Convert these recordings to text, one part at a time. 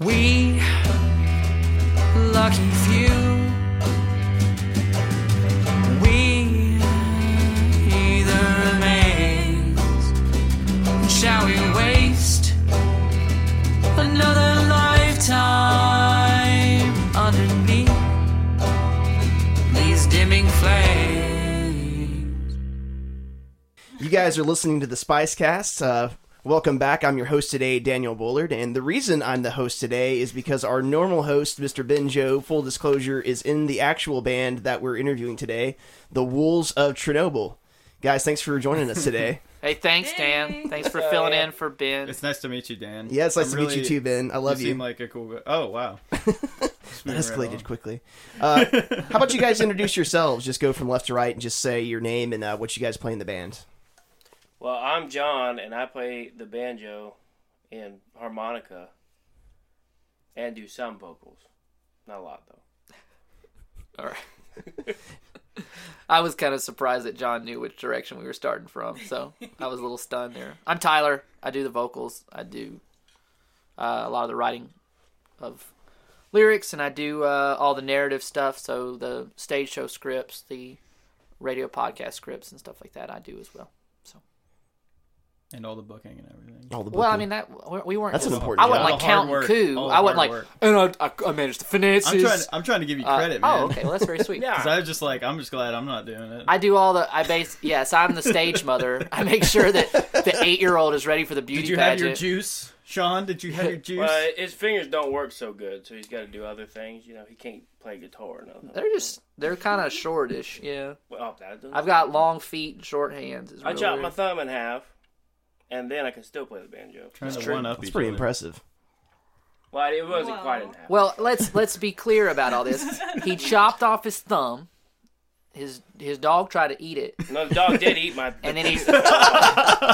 We lucky few. We the remains. Shall we waste another lifetime underneath these dimming flames? You guys are listening to the Spice Cast. Uh, welcome back. I'm your host today, Daniel Bullard, and the reason I'm the host today is because our normal host, Mr. Benjo, full disclosure, is in the actual band that we're interviewing today, the Wolves of Chernobyl. Guys, thanks for joining us today. Hey, thanks, Dan. Thanks for filling in for Ben. It's nice to meet you, Dan. Yeah, it's nice I'm to meet really- you too, Ben. I love you. you. seem like a cool guy. Oh wow. that Moving right escalated quickly. Uh, how about you guys introduce yourselves? Just go from left to right and just say your name and uh, what you guys play in the band. Well, I'm John, and I play the banjo and harmonica, and do some vocals. Not a lot though. All right. I was kind of surprised that John knew which direction we were starting from, so I was a little stunned there. I'm Tyler. I do the vocals. I do uh, a lot of the writing of lyrics, and I do uh, all the narrative stuff. So the stage show scripts, the radio podcast scripts, and stuff like that, I do as well. So and all the booking and everything. All the well, I mean that we- we weren't. That's an just- important I wasn't like All the hard counting work. coup. I wasn't like, work. and I, I, I managed the finances. I'm trying. I'm trying to give you Uh, credit, man. oh, okay. Well, that's very sweet. Yeah. 'Cause I was just like, I'm just glad I'm not doing it. I do all the. I base. Yes, I'm the stage mother. I make sure that the eight year old is ready for the beauty Did you have your juice, Sean? Did you have your juice? Well, his fingers don't work so good, so he's got to do other things. You know, he can't play guitar or nothing. They're just. They're kind of shortish. Yeah. Well, that I've got long feet and short hands. I chopped weird. my thumb in half, and then I can still play the banjo. Trying to true. one up That's each pretty other. impressive. Well, it wasn't Wow. quite in half. Well, let's let's be clear about all this. He chopped off his thumb. His his dog tried to eat it, no, the dog did eat my. and then he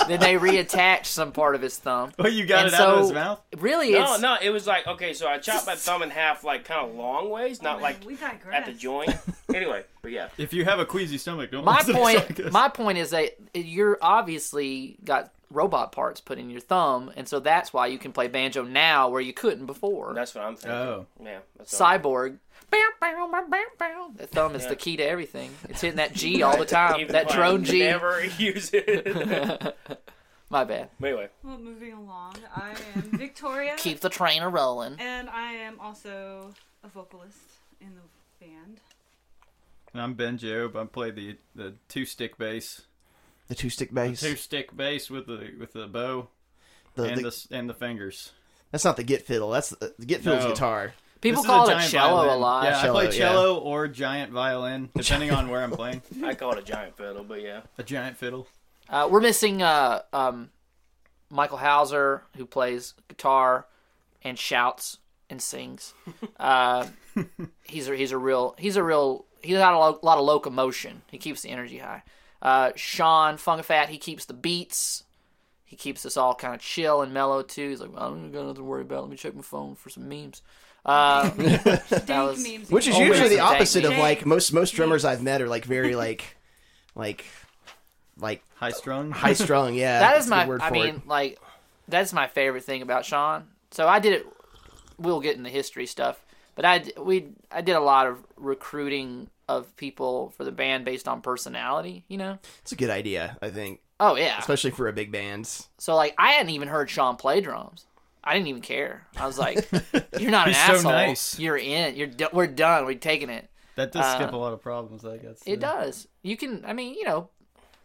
then they reattached some part of his thumb. Oh, you got And it out of so- his mouth. Really, no, it's no, it was like okay, so I chopped my thumb in half, like kind of long ways, not oh, like we digress. at the joint. Anyway, but yeah, If you have a queasy stomach, don't my listen to point Psychos. my point is that you're obviously got robot parts put in your thumb and so that's why you can play banjo now where you couldn't before that's what I'm thinking. Oh. yeah, that's what I'm- cyborg the thumb is Yeah. the key to everything it's hitting that g all the time Even that if I drone g Never use it. my bad But anyway, Well, moving along, I am Victoria, keep the trainer rolling and I am also a vocalist in the band. And I'm Ben Job. I play the the two stick bass, The two stick bass. two stick bass with the with the bow The- and the- the, and the fingers. that's not the git fiddle. That's the, the git fiddle's No. guitar. people This call it a giant cello a lot Yeah, Cello, I play cello or giant violin, depending on where I'm playing. I call it a giant fiddle, but yeah. A giant fiddle. Uh, we're missing uh, um, Michael Hauser, who plays guitar and shouts and sings. Uh, he's a, he's a real he's a real he's got a lot of locomotion. He keeps the energy high. Uh, Sean Fungafat, he keeps the beats. He keeps us all kind of chill and mellow too. He's like, well, I don't got nothing to worry about. Let me check my phone for some memes. Uh, was memes. Which is usually the opposite of like most most drummers I've met are like very like like like High strung. high strung. Yeah, that's is a good my word i mean it. like that's my favorite thing about sean so i did it we'll get in the history stuff but I we i did a lot of recruiting of people for the band based on personality you know It's a good idea, I think, oh yeah especially for a big band. so like i hadn't even heard sean play drums i didn't even care i was like you're not an He's so asshole nice. you're in you're do- we're done we're taking it That does Uh, skip a lot of problems, I guess. It does. You can. I mean, you know,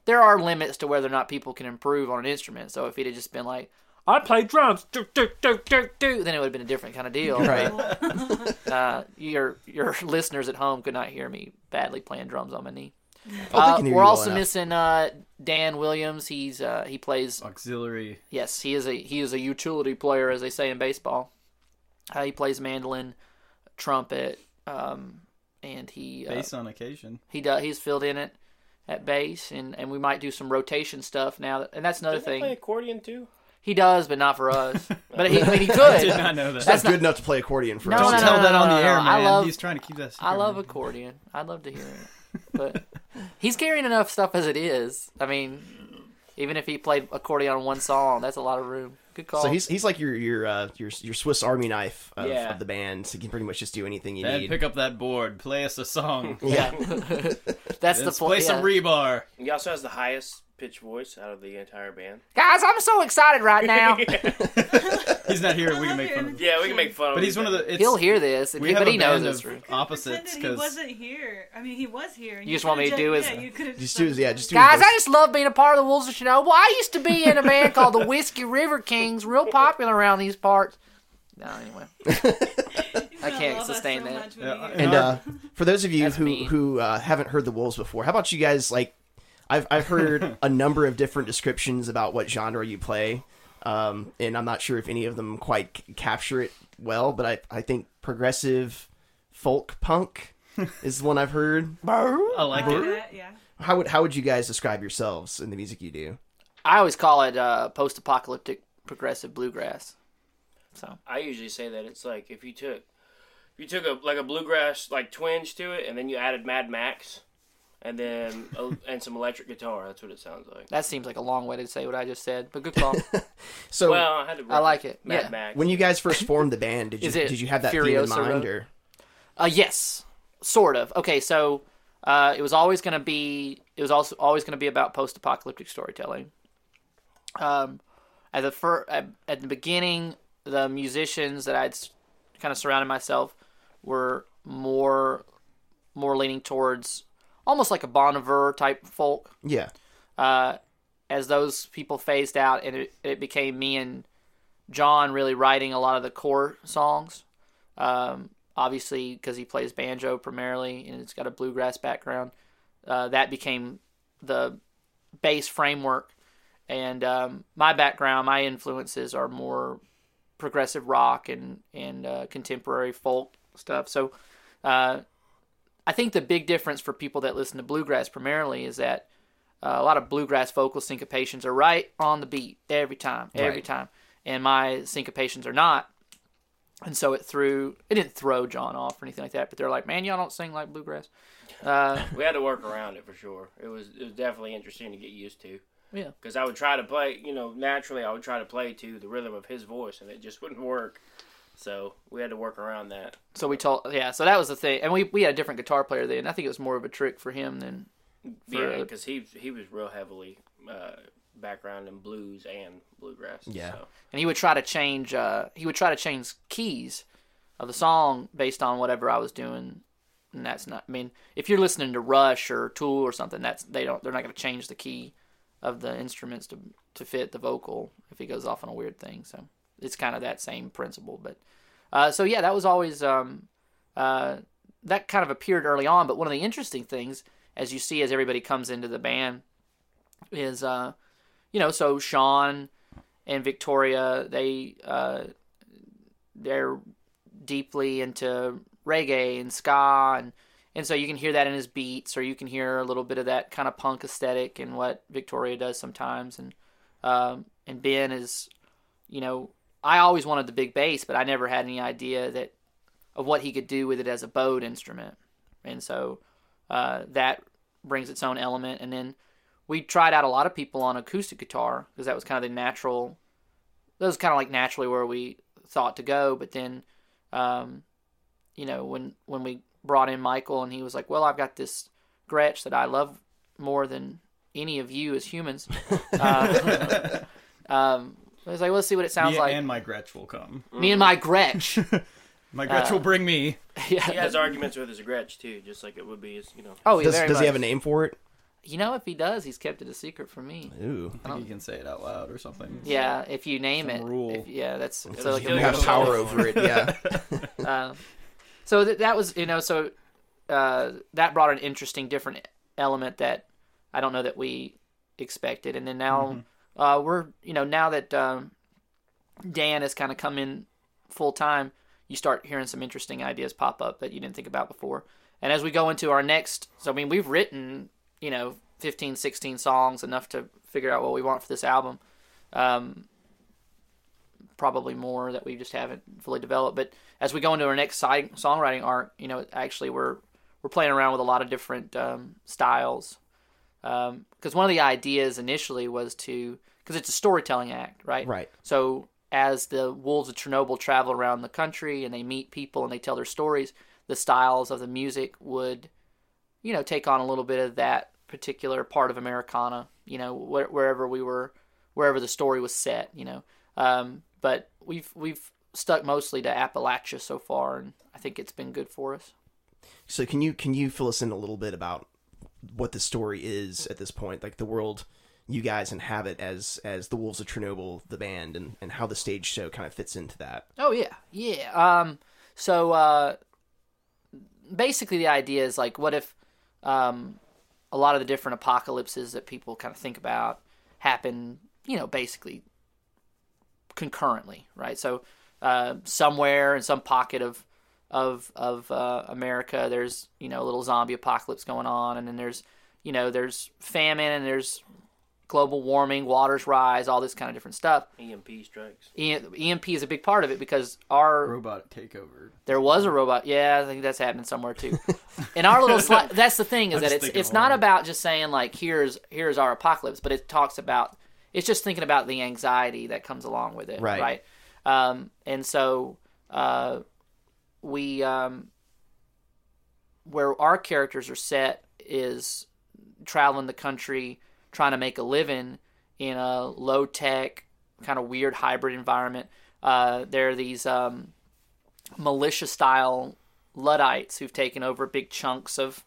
there are limits to whether or not people can improve on an instrument. So if he'd have just been like, "I play drums," do, do, do, do, do, then it would have been a different kind of deal. Right. Uh, your your listeners at home could not hear me badly playing drums on my knee. Oh, Uh, we're you well also missing uh, Dan Williams. He's uh, he plays. Auxiliary. Yes, he is a he is a utility player, as they say in baseball. Uh, he plays mandolin, trumpet, um, and he uh, Bass on occasion. he does. He's filled in it at bass, and, and we might do some rotation stuff now. That, and that's another Didn't they thing. play accordion too? He does, but not for us. but he, I mean, he I could. did not know that. That's good enough to play accordion for No, us. Don't no, tell no, that no, on no, the no. air, I man. love- He's trying to keep that. I love man. accordion. I'd love to hear it, but he's carrying enough stuff as it is. I mean, even if he played accordion on one song, that's a lot of room. Good call. So he's he's like your your uh, your your Swiss Army knife of, Yeah. of the band. So he can pretty much just do anything you Ben, need. pick up that board. Play us a song. yeah, that's the Let's pl- play yeah. some rebar. He also has the highest pitch voice out of the entire band. Guys, I'm so excited right now. He's not here. We can make fun of him. Yeah, we can make fun of But him. he's one of the. It's, He'll hear this, and We he, have but a he knows band it's of true. opposites Pretended he because wasn't here. I mean, he was here. and You just want me to do his- Yeah, you could Just do his- yeah, just do Guys, I just love being a part of the Wolves of Chernobyl. I used to be in a band called the Whiskey River Kings, real popular around these parts. No, anyway. I can't sustain that. Yeah, And uh, for those of you That's who mean. who uh, haven't heard the Wolves before, how about you guys like? I've I've heard a number of different descriptions about what genre you play, um, and I'm not sure if any of them quite c- capture it well. But I I think progressive folk punk is the one I've heard. I like it. That, yeah. How would how would you guys describe yourselves in the music you do? I always call it uh, post-apocalyptic progressive bluegrass. So I usually say that it's like if you took if you took a like a bluegrass like twinge to it, and then you added Mad Max, and then a, and some electric guitar. That's what it sounds like. that seems like a long way to say what I just said, but good call. So Well, I had to. I like it. Mad Yeah. Max. when you guys first formed the band, did you it did you have that theme in mind or? Uh, yes, sort of. Okay, so uh, it was always going to be. It was also always going to be about post-apocalyptic storytelling. Um, at the fir- at, at the beginning, the musicians that I'd kind of surrounded myself were more more leaning towards almost like a Bon Iver type folk. Yeah, Uh, as those people phased out, and it, it became me and John really writing a lot of the core songs. Um, obviously, because he plays banjo primarily, and it's got a bluegrass background. Uh, that became the base framework. And um, my background, my influences are more progressive rock and and uh, contemporary folk stuff. So, uh, I think the big difference for people that listen to bluegrass primarily is that uh, a lot of bluegrass vocal syncopations are right on the beat every time, every Right. time, and my syncopations are not. And so it threw it didn't throw John off or anything like that, but they're like, "Man, y'all don't sing like bluegrass." Uh, we had to work around it for sure. It was it was definitely interesting to get used to. Yeah. Because I would try to play, you know, naturally I would try to play to the rhythm of his voice, and it just wouldn't work. So we had to work around that. so we told, yeah, so that was the thing, and we we had a different guitar player then. I think it was more of a trick for him than Yeah, because he he was real heavily uh, background in blues and bluegrass. Yeah. So. and he would try to change uh he would try to change keys of the song based on whatever I was doing and that's not I mean if you're listening to Rush or Tool or something that's they don't they're not going to change the key of the instruments to to fit the vocal if he goes off on a weird thing. So it's kind of that same principle but uh so yeah that was always um uh that kind of appeared early on. But one of the interesting things as you see as everybody comes into the band is uh you know so Sean and Victoria, they uh, they're deeply into reggae and ska, and and so you can hear that in his beats, or you can hear a little bit of that kind of punk aesthetic in what Victoria does sometimes, and um, and Ben is, you know, I always wanted the big bass, but I never had any idea that of what he could do with it as a bowed instrument, and so uh, that brings its own element, and then we tried out a lot of people on acoustic guitar because that was kind of the natural that was kind of like naturally where we thought to go. But then um, you know when when we brought in michael and he was like well i've got this gretsch that i love more than any of you as humans uh, um, I was like, well, let's see what it sounds Me like. and my Gretsch will come. Me and my Gretsch. My Gretsch Uh, will bring me. yeah. He has arguments with his Gretsch too, just like it would be his, you know. Oh, Does, does he have a name for it? You know, if he does, he's kept it a secret from me. Ooh. I think you can say it out loud or something. Yeah, if you name Some it. rule. If, yeah, that's so So like You have power over it, yeah. uh, so that that was you know so uh, that brought an interesting different element that I don't know that we expected, and then now uh, we're you know now that um, Dan has kind of come in full time, you start hearing some interesting ideas pop up that you didn't think about before. And as we go into our next, so I mean we've written you know 15, 16 songs enough to figure out what we want for this album. Um, probably more that we just haven't fully developed. But as we go into our next side songwriting arc, you know, actually we're we're playing around with a lot of different um, styles. Because one of the ideas initially was to because it's a storytelling act, right? Right. So as the wolves of Chernobyl travel around the country and they meet people and they tell their stories, the styles of the music would, you know, take on a little bit of that particular part of Americana. You know, wh- wherever we were, wherever the story was set. You know, um, but we've we've stuck mostly to Appalachia so far, and I think it's been good for us. So can you can you fill us in a little bit about what the story is at this point, like the world you guys inhabit as as the Wolves of Chernobyl, the band, and and how the stage show kind of fits into that. Oh yeah, yeah. Um, so uh, basically, the idea is like, what if um, a lot of the different apocalypses that people kind of think about happen, you know, basically concurrently, right? So uh, somewhere in some pocket of of of uh, America, there's you know a little zombie apocalypse going on, and then there's you know there's famine and there's global warming, waters rise, all this kind of different stuff. EMP strikes. E- EMP is a big part of it because our Robot takeover. there was a robot. Yeah, I think that's happening somewhere too. and our little sli- that's the thing is I'm that it's it's not about just saying like here's here's our apocalypse, but it talks about it's just thinking about the anxiety that comes along with it, Right. right? Um, and so uh, we um, where our characters are set is traveling the country trying to make a living in a low tech kind of weird hybrid environment. Uh, there are these um, militia style Luddites who've taken over big chunks of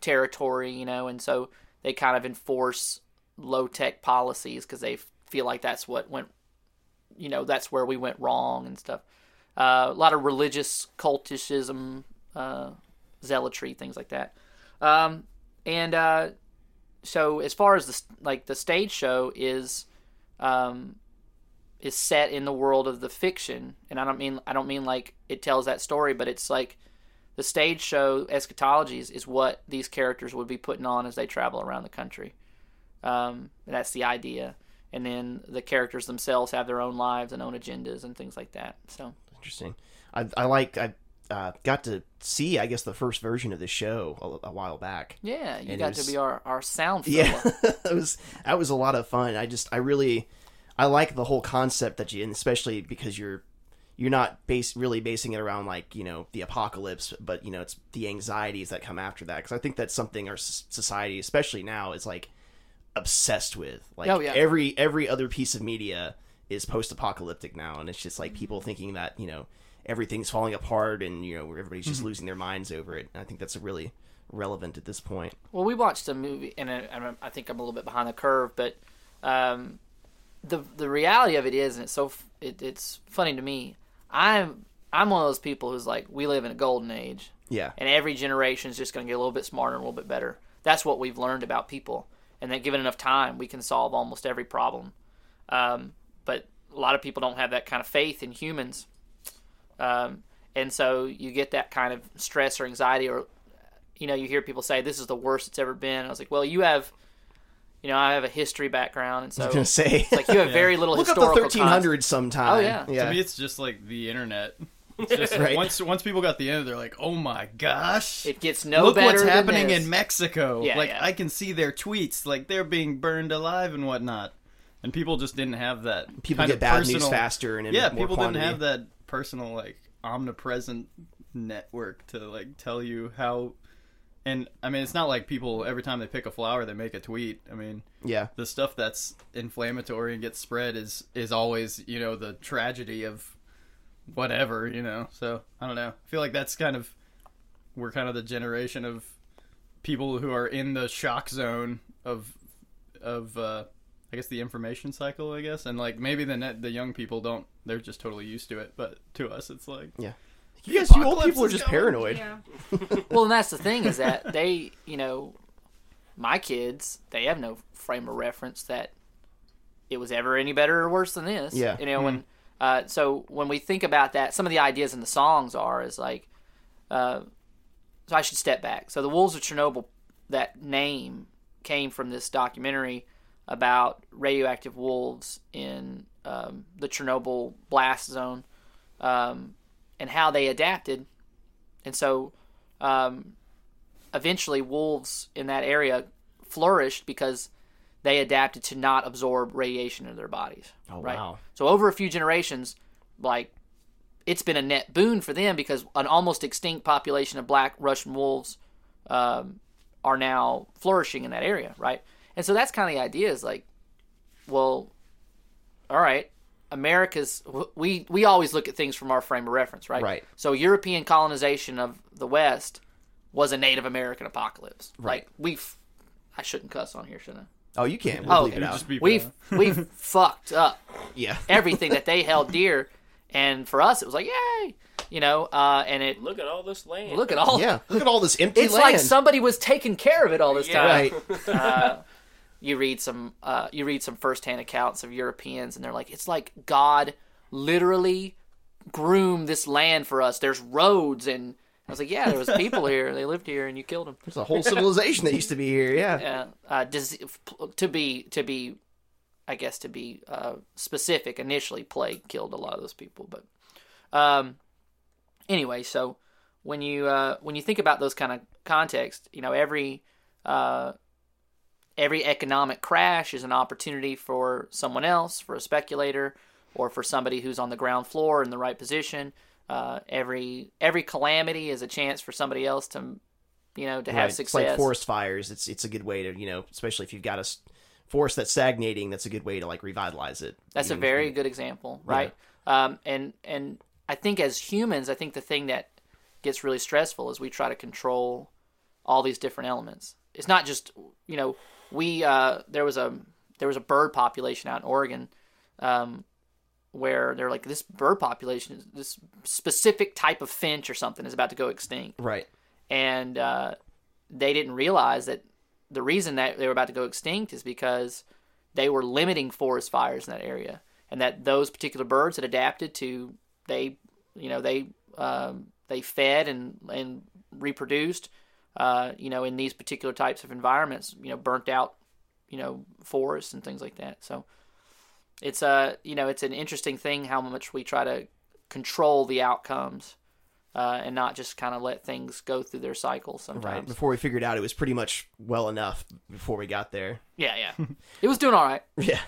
territory, you know, and so they kind of enforce low tech policies because they feel like that's what went, you know, that's where we went wrong and stuff. Uh, a lot of religious cultishism, uh, zealotry, things like that. Um, and uh, so, as far as the like the stage show is, um, is set in the world of the fiction, and I don't mean I don't mean like it tells that story, but it's like the stage show eschatologies is what these characters would be putting on as they travel around the country. Um, that's the idea. And then the characters themselves have their own lives and own agendas and things like that. So Interesting. I I like I uh, got to see I guess the first version of the show a, a while back. yeah, you And got was- to be our, our sound. Yeah, it was that was a lot of fun. I just I really I like the whole concept that you and especially because you're you're not base really basing it around like you know the apocalypse, but you know it's the anxieties that come after that. Because I think that's something our society, especially now, is like obsessed with. Like Oh, yeah. every every other piece of media is post apocalyptic now, and it's just like people Mm-hmm. thinking that you know everything's falling apart and you know everybody's Mm-hmm. just losing their minds over it. And I think that's really relevant at this point. Well, we watched a movie, and I, I think I'm a little bit behind the curve, but um, the the reality of it is, and it's so it, it's funny to me. I'm I'm one of those people who's like, we live in a golden age, Yeah, and every generation is just going to get a little bit smarter and a little bit better. That's what we've learned about people, and that given enough time, we can solve almost every problem. Um, but a lot of people don't have that kind of faith in humans, um, and so you get that kind of stress or anxiety, or you know, you hear people say this is the worst it's ever been. I was like, well, you have, you know, I have a history background, and so I was gonna say it's like you have very little look up the thirteen hundreds sometime. Oh, yeah. yeah. To me, it's just like the internet. It's just Right. once once people got the internet, they're like, "Oh my gosh!" It gets no Look better what's than happening this. in Mexico. Yeah, like yeah. I can see their tweets, like they're being burned alive and whatnot. And people just didn't have that. People get bad personal, news faster and in Yeah, more people quantity. didn't have that personal like omnipresent network to like tell you how. And I mean, it's not like people every time they pick a flower they make a tweet. I mean, Yeah, the stuff that's inflammatory and gets spread is is always you know the tragedy of whatever you know so i don't know i feel like that's kind of we're kind of the generation of people who are in the shock zone of of uh i guess the information cycle i guess and like maybe the net the young people don't they're just totally used to it but to us it's like yeah. You guys, you old people are just coming. paranoid. Yeah. Well, and that's the thing is that they, you know, my kids, they have no frame of reference that it was ever any better or worse than this. Yeah. You know, when uh, so when we think about that, some of the ideas in the songs are is like, uh, so I should step back. So the Wolves of Chernobyl, that name came from this documentary about radioactive wolves in um, the Chernobyl blast zone, um, and how they adapted. And so, um, eventually, wolves in that area flourished because they adapted to not absorb radiation into their bodies. Oh, right? wow. So over a few generations, like it's been a net boon for them because an almost extinct population of black Russian wolves um, are now flourishing in that area, right? And so that's kind of the idea is like, well, all right, America's we we always look at things from our frame of reference, right? Right. So European colonization of the West was a Native American apocalypse. Right. Like we've, I shouldn't cuss on here, shouldn't I? Oh, you can. We'll Oh, leave it you out. We've we've fucked up yeah. everything that they held dear, and for us it was like yay, you know. Uh, and it Look at all this land. look at all. Yeah. Look at all this empty land. It's land. like somebody was taking care of it all this Yeah. time. Right. Uh, you read some uh, you read some firsthand accounts of Europeans, and they're like, it's like God literally groomed this land for us. There's roads, and I was like, yeah, there was people here. They lived here, and you killed them. There's a whole civilization that used to be here. Yeah. Yeah, uh, dis- to be to be, I guess to be uh, specific. Initially, plague killed a lot of those people, but um, anyway. So when you uh, when you think about those kind of context, you know every uh, every economic crash is an opportunity for someone else, for a speculator, or for somebody who's on the ground floor in the right position. Uh, every every calamity is a chance for somebody else to, you know, to have Right. success. It's like forest fires. It's it's a good way to you know, especially if you've got a forest that's stagnating. That's a good way to like revitalize it. That's a very good example, right? Um, and and I think as humans, I think the thing that gets really stressful is we try to control all these different elements. It's not just you know we uh, there was a there was a bird population out in Oregon um, where they're like this bird population is this specific type of finch or something is about to go extinct right. and uh, they didn't realize that the reason that they were about to go extinct is because they were limiting forest fires in that area, and that those particular birds had adapted to they, you know, they um, they fed and and reproduced, uh, you know, in these particular types of environments, you know, burnt out, you know, forests and things like that. So it's a you know it's an interesting thing how much we try to control the outcomes uh, and not just kind of let things go through their cycles sometimes. Right. Before we figured out it was pretty much well enough before we got there. Yeah, yeah. it was doing all right. Yeah.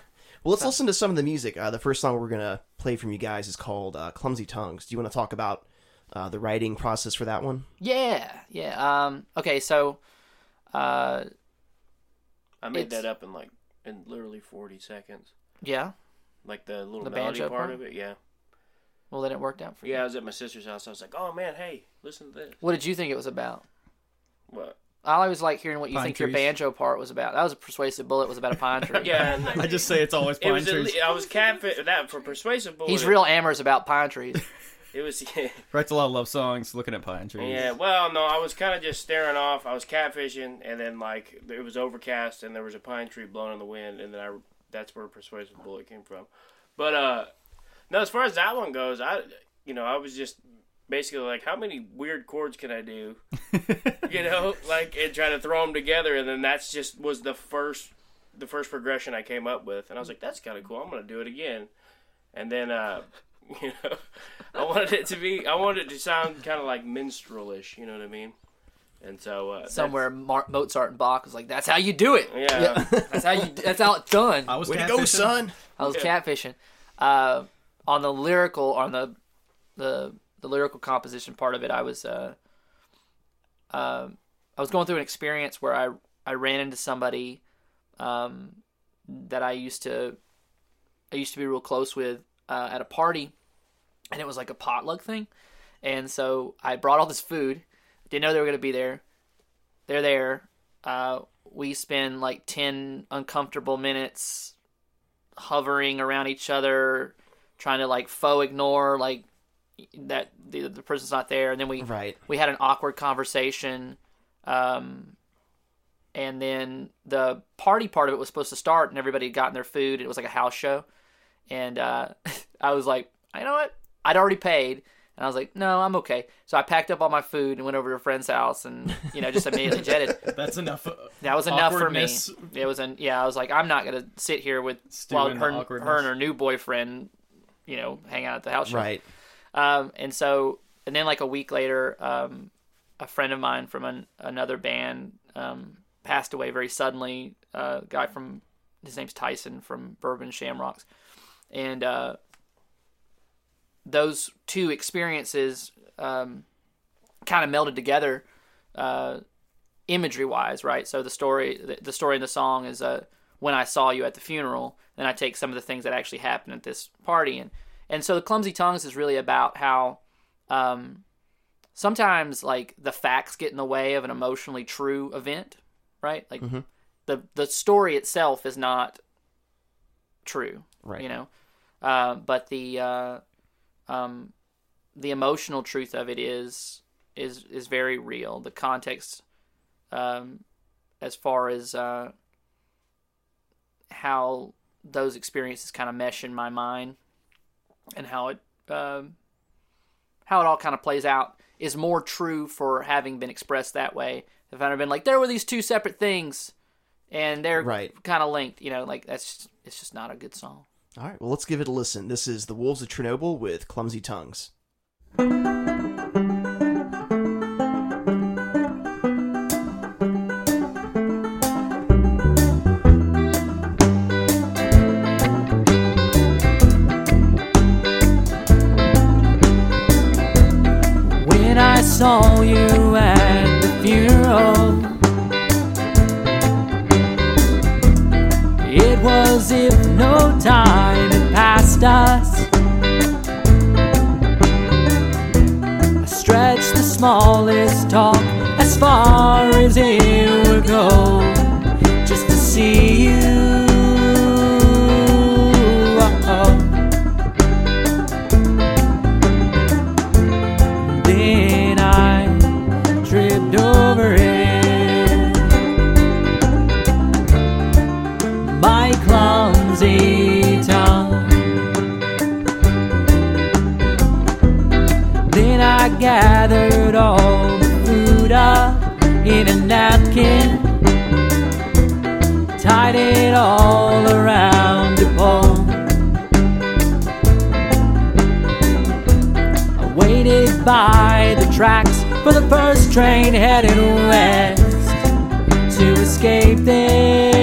Well, let's listen to some of the music. Uh, the first song we're gonna play from you guys is called uh, "Clumsy Tongues." Do you want to talk about uh, the writing process for that one? Yeah, yeah. Um, okay, so uh, I made that up in like in literally 40 seconds. Yeah. Like the little The melody banjo part, part? of it. Yeah. Well, then it worked out for you. Yeah, I was at my sister's house. I was like, "Oh man, hey, listen to this." What did you think it was about? What? I always like hearing what you Pine think your banjo part was about. That was a persuasive bullet. Was about a pine tree. Yeah, and I just say it's always it pine was. Trees. le- I was catfish that for persuasive bullet. He's real amorous about pine trees. It was. Yeah. Writes a lot of love songs, looking at pine trees. Yeah, well, no, I was kind of just staring off. I was catfishing, and then like it was overcast, and there was a pine tree blowing in the wind, and then I that's where persuasive bullet came from. But uh, no, as far as that one goes, I you know I was just basically like, how many weird chords can I do? you know, like and try to throw them together, and then that's just was the first the first progression I came up with, and I was like, that's kind of cool. I'm gonna do it again, and then uh. You know, I wanted it to be. I wanted it to sound kind of like minstrelish. You know what I mean? And so uh, Somewhere Mar- Mozart and Bach was like, "That's how you do it. Yeah. That's how you. That's how it's done." I was Way to go, son! I was Yeah. catfishing. Uh, on the lyrical, on the the the lyrical composition part of it, I was uh, um, I was going through an experience where I I ran into somebody um, that I used to I used to be real close with uh, at a party, and it was like a potluck thing, and so I brought all this food. Didn't know they were going to be there. They're there. Uh, we spend like ten uncomfortable minutes hovering around each other, trying to like faux ignore like that the the person's not there, and then we Right. we had an awkward conversation, um, and then the party part of it was supposed to start, and everybody had gotten their food. It was like a house show, and uh, I was like, you know what? I'd already paid. And I was like, no, I'm okay. So I packed up all my food and went over to a friend's house and, you know, just immediately jetted. That's enough. uh, That was enough for me. It was an yeah. I was like, I'm not gonna sit here with Stew while her, her and her new boyfriend, you know, hang out at the house. Right. Um, and so, and then like a week later, um, a friend of mine from an, another band um, passed away very suddenly. A guy from his name's Tyson from Bourbon Shamrocks, and uh, those two experiences um, kind of melded together, uh, imagery wise, right? So the story, the, story in the song is uh, when I saw you at the funeral. Then I take some of the things that actually happened at this party, and and so the clumsy tongues is really about how. Um, sometimes like the facts get in the way of an emotionally true event, right? Like the the story itself is not true, Right. You know, uh, but the uh, um, the emotional truth of it is is is very real. The context, um, as far as uh, how those experiences kind of mesh in my mind, and how it um, how it all kind of plays out is more true for having been expressed that way. If I'd have been like, there were these two separate things, and they're Right. kind of linked, you know, like that's it's just not a good song. All right, well, let's give it a listen. This is The Wolves of Chernobyl with Clumsy Tongues. When I saw you the smallest talk as far as it would go, gathered all the food up in a napkin, tied it all around a pole. I waited by the tracks for the first train headed west to escape this.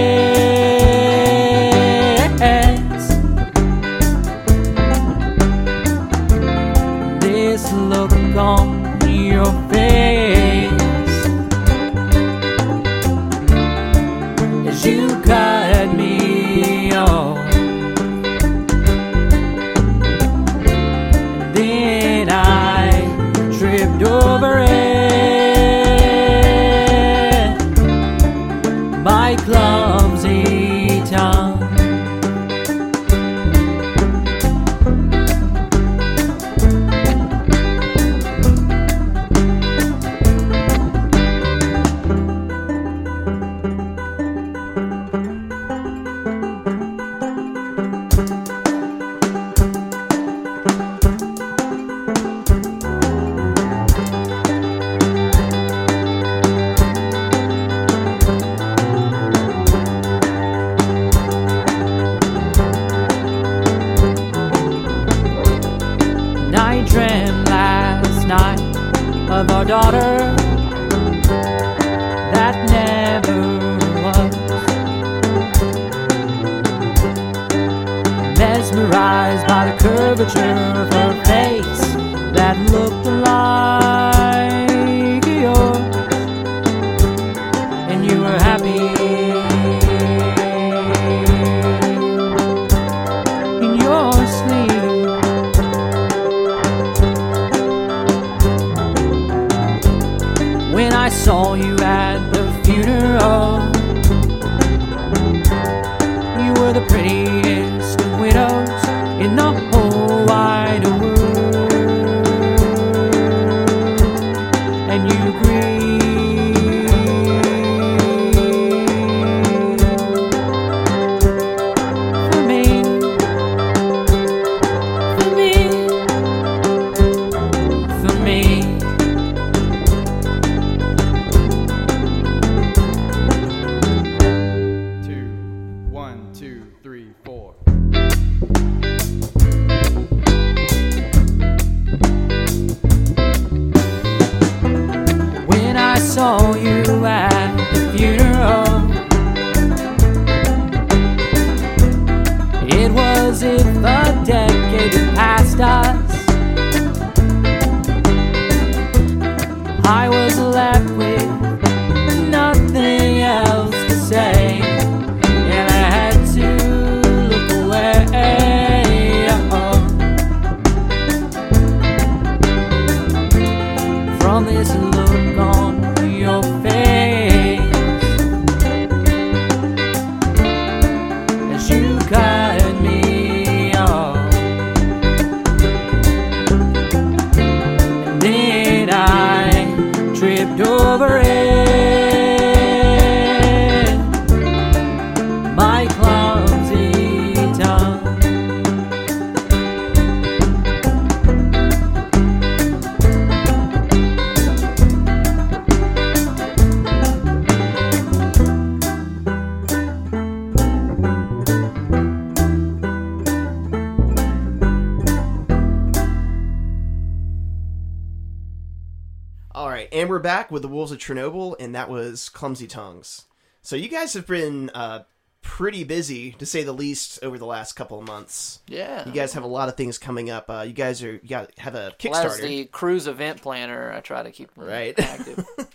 Chernobyl, and that was Clumsy Tongues. So you guys have been uh, pretty busy, to say the least, over the last couple of months. Yeah. You guys have a lot of things coming up. Uh, you guys are you got have a Well, as Kickstarter, the cruise event planner, I try to keep Right. active.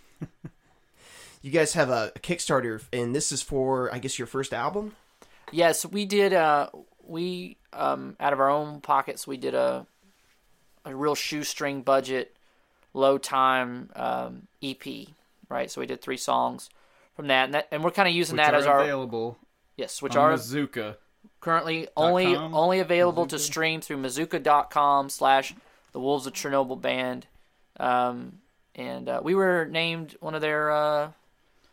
you guys have a, a Kickstarter, and this is for I guess your first album. yes, we did. Uh, we um, out of our own pockets, we did a a real shoestring budget, low time um, EP. Right, so we did three songs from that, and, that, and we're kind of using Which that are as our available yes, which on are Bazooka. currently only com? only available to stream through Muzooka.com slash the Wolves of Chernobyl band. Um, and uh, we were named one of their uh,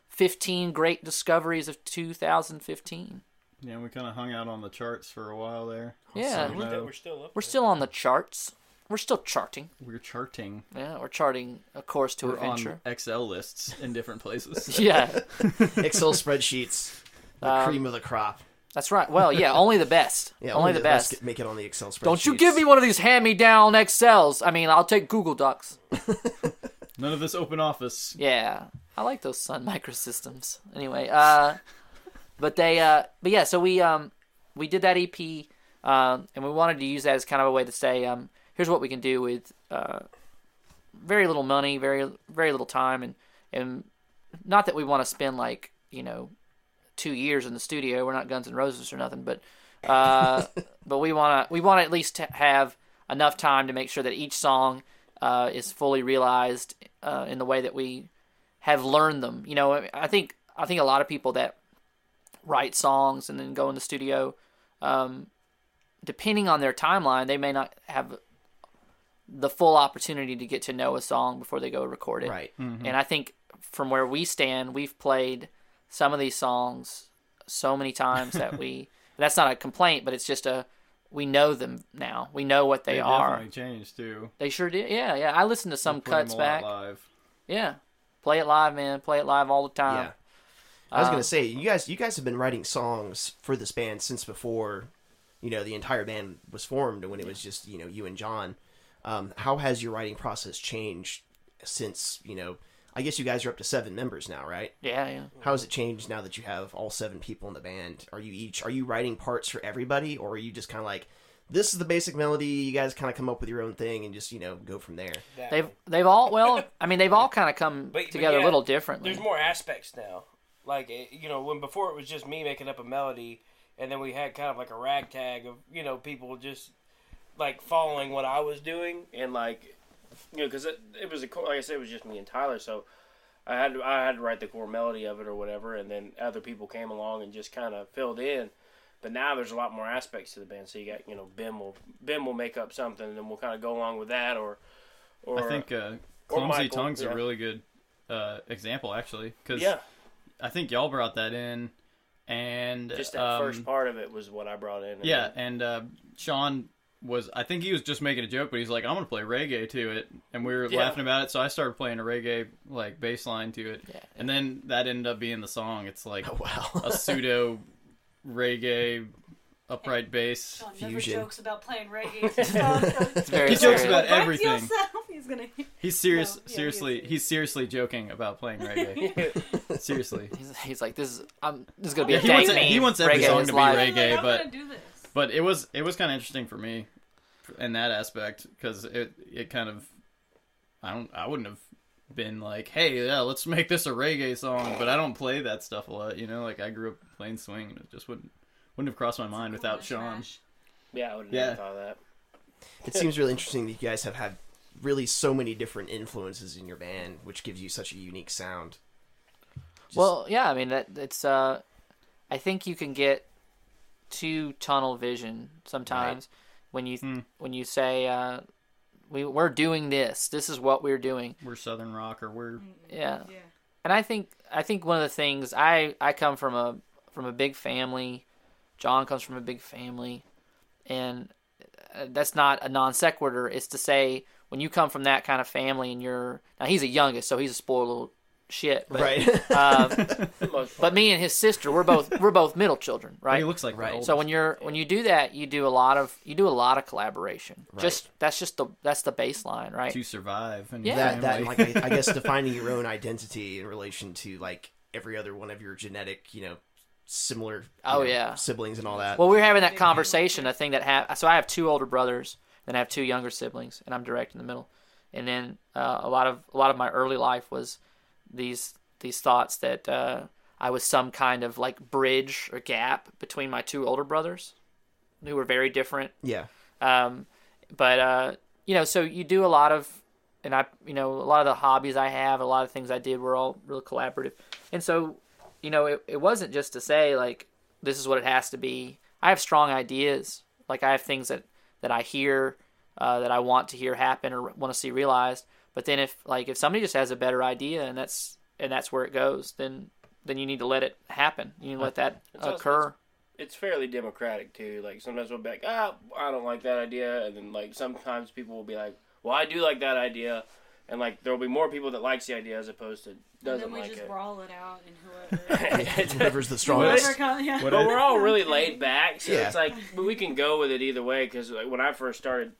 15 great discoveries of 2015. Yeah, we kind of hung out on the charts for a while there. Yeah, So, We're, still, we're still up. we're there. still on the charts. We're still charting. we're charting. Yeah, we're charting a course to We're adventure. on Excel lists in different places. Yeah, Excel spreadsheets, the Um, cream of the crop. that's right. Well, yeah, only the best. Yeah, only, the let's best. get- make it on the Excel spreadsheets. Don't you give me one of these hand-me-down Excels. I mean, I'll take Google Docs. None of this open office. Yeah, I like those Sun Microsystems. Anyway, uh, but they, uh, but yeah, so we um, we did that EP, um, and we wanted to use that as kind of a way to say, um, here's what we can do with uh, very little money, very very little time, and and not that we want to spend like you know two years in the studio. We're not Guns and Roses or nothing, but uh, but we want to we want to at least to have enough time to make sure that each song uh, is fully realized uh, in the way that we have learned them. You know, I think I think a lot of people that write songs and then go in the studio, um, depending on their timeline, they may not have the full opportunity to get to know a song before they go record it. Right. And I think from where we stand, we've played some of these songs so many times that we. That's not a complaint, but it's just a. We know them now. We know what they, are. definitely changed too. They sure did. Yeah, yeah. I listened to some We play 'em cuts a back. live. Yeah, play it live, man. Play it live all the time. Yeah. I was Uh, gonna say you guys you guys have been writing songs for this band since before, you know, the entire band was formed when it was just you know you and John. Um, how has your writing process changed since you know? I guess you guys are up to seven members now, right? Yeah, yeah. How has it changed now that you have all seven people in the band? Are you each are you writing parts for everybody, or are you just kind of like this is the basic melody? You guys kind of come up with your own thing and just you know go from there. That They've one. they've all well, I mean, they've all kind of come But- but together yeah, a little differently. There's more aspects now. Like eh, you know, when before it was just me making up a melody, and then we had kind of like a ragtag of you know people just like following what I was doing, and like you know, because it, it was a core- like I said, it was just me and Tyler, so I had to, I had to write the core melody of it or whatever, and then other people came along and just kind of filled in. But now there's a lot more aspects to the band. So you got you know Ben will Ben will make up something, and then we'll kind of go along with that, or or I think uh, clumsy Michael, tongues yeah. a really good uh, example actually because yeah, I think y'all brought that in, and just that um, first part of it was what I brought in. Yeah, and uh, Sean was I think he was just making a joke, but he's like, I'm gonna play reggae to it, and we were Yeah. laughing about it. So I started playing a reggae like bass line to it, Yeah. and then that ended up being the song. It's like Oh wow. a pseudo reggae upright bass. Sean never Fusion. jokes about playing reggae. It's It's very He jokes about everything. He's gonna. He's serious. No, yeah, seriously, serious. he's seriously joking about playing reggae. seriously, He's, he's like, this is um, this is gonna be Yeah, a he wants to it- me. he wants every Reggae song to be live. reggae. Like, but- do this. but it was it was kind of interesting for me in that aspect because it it kind of I don't I wouldn't have been like, hey, yeah, let's make this a reggae song, but I don't play that stuff a lot. You know, like I grew up playing swing, and it just wouldn't wouldn't have crossed my mind without Cool Sean. trash. Yeah, I would have Yeah. never thought of that. It seems really interesting that you guys have had really so many different influences in your band, which gives you such a unique sound. Just- Well, yeah, I mean that it's uh I think you can get too tunnel vision sometimes when you Hmm. when you say uh we we're doing this. This is what we're doing. We're Southern rock, or we're Yeah. Yeah. And I think I think one of the things I I come from a from a big family. John comes from a big family, and uh, that's not a non sequitur. It's to say when you come from that kind of family and you're now he's the youngest, so he's a spoiled little shit. But, right. Um, For the most part. but me and his sister, we're both we're both middle children, right? he looks like Right. So when you're when you do that, you do a lot of you do a lot of collaboration. Just that's just the that's the baseline, right? to survive, and Yeah. that that like I, I guess defining your own identity in relation to like every other one of your genetic, you know, similar you Oh, know, yeah. siblings and all that. Well, we were having that conversation. A thing that ha- so I have two older brothers, then I have two younger siblings, and I'm direct in the middle. And then uh, a lot of a lot of my early life was these these thoughts that uh, I was some kind of like bridge or gap between my two older brothers, who were very different. yeah. Um, but uh, you know, so you do a lot of, and I, you know, a lot of the hobbies I have, a lot of things I did were all real collaborative. And so, you know, it, it wasn't just to say like this is what it has to be. I have strong ideas. Like I have things that that I hear uh, that I want to hear happen or want to see realized. But then if like if somebody just has a better idea and that's and that's where it goes, then then you need to let it happen. You need to let that It's also- occur. it's fairly democratic too. Like sometimes we'll be like, ah, I don't like that idea, and then like sometimes people will be like, well, I do like that idea, and like there will be more people that likes the idea as opposed to doesn't like it. then we like just it. brawl it out, and whoever. Whoever's the strongest. whoever comes, yeah. But we're all really laid back, so Yeah. it's like but we can go with it either way. Because like, when I first started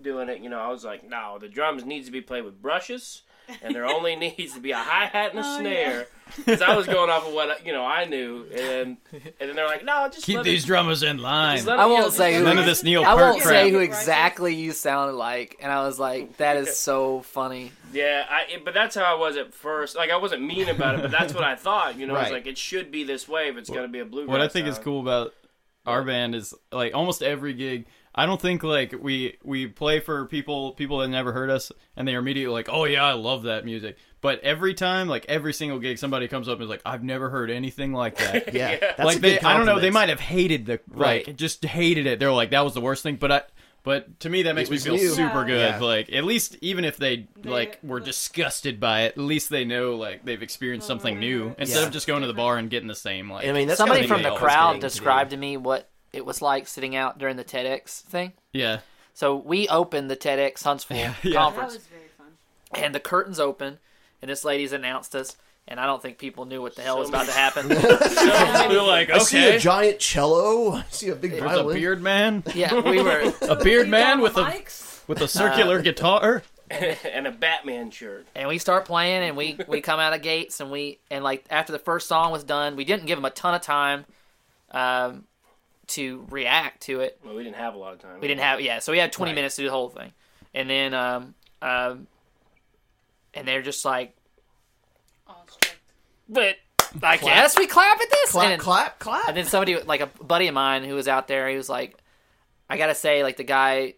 doing it, you know, I was like, no, the drums needs to be played with brushes, and there only needs to be a hi hat and a Oh, snare. Because I was going off of what you know I knew, and and then they're like, no, just keep these it, drummers in line. just I it- you know, won't say who- None of this Neil I Peart won't crap. say who exactly you sounded like, and I was like, that is so funny. Yeah, I, it- but that's how I was at first. Like I wasn't mean about it, but that's what I thought. You know, it's Right. like it should be this way if it's going to be a bluegrass. what I think is cool about our band is like almost every gig. I don't think like we we play for people people that never heard us and they're immediately like, oh yeah, I love that music. But every time, like every single gig, somebody comes up and is like, I've never heard anything like that. Yeah. That's a like they, good I don't know, they might have hated the Right. like just hated it. They're like, that was the worst thing. But I, but to me, that makes me feel new. super Yeah. good. Yeah. Like at least even if they, They- like were disgusted by it, at least they know like they've experienced something new mm-hmm. instead Yeah. of just going to the bar and getting the same like. I mean, that's Somebody from the crowd getting to described to me what it was like sitting out during the TEDx thing. yeah. So we opened the TEDx Huntsville Yeah. That conference, was very fun. and the curtains open, and this lady's announced us, and I don't think people knew what the hell was So about to happen. We're like, I see a giant cello. I see a big There's a beard man, yeah, we were. a beard man with a with a circular guitar. and a Batman shirt. and we start playing and we we come out of gates and we and like after the first song was done we didn't give them a ton of time um, to react to it Well, we didn't have a lot of time. we didn't have yeah so we had 20 Right. minutes to do the whole thing and then um, um, and they're just like Awestruck. but i guess we clap at this Clap, and, clap, clap. and then somebody like a buddy of mine who was out there he was like i gotta say like the guy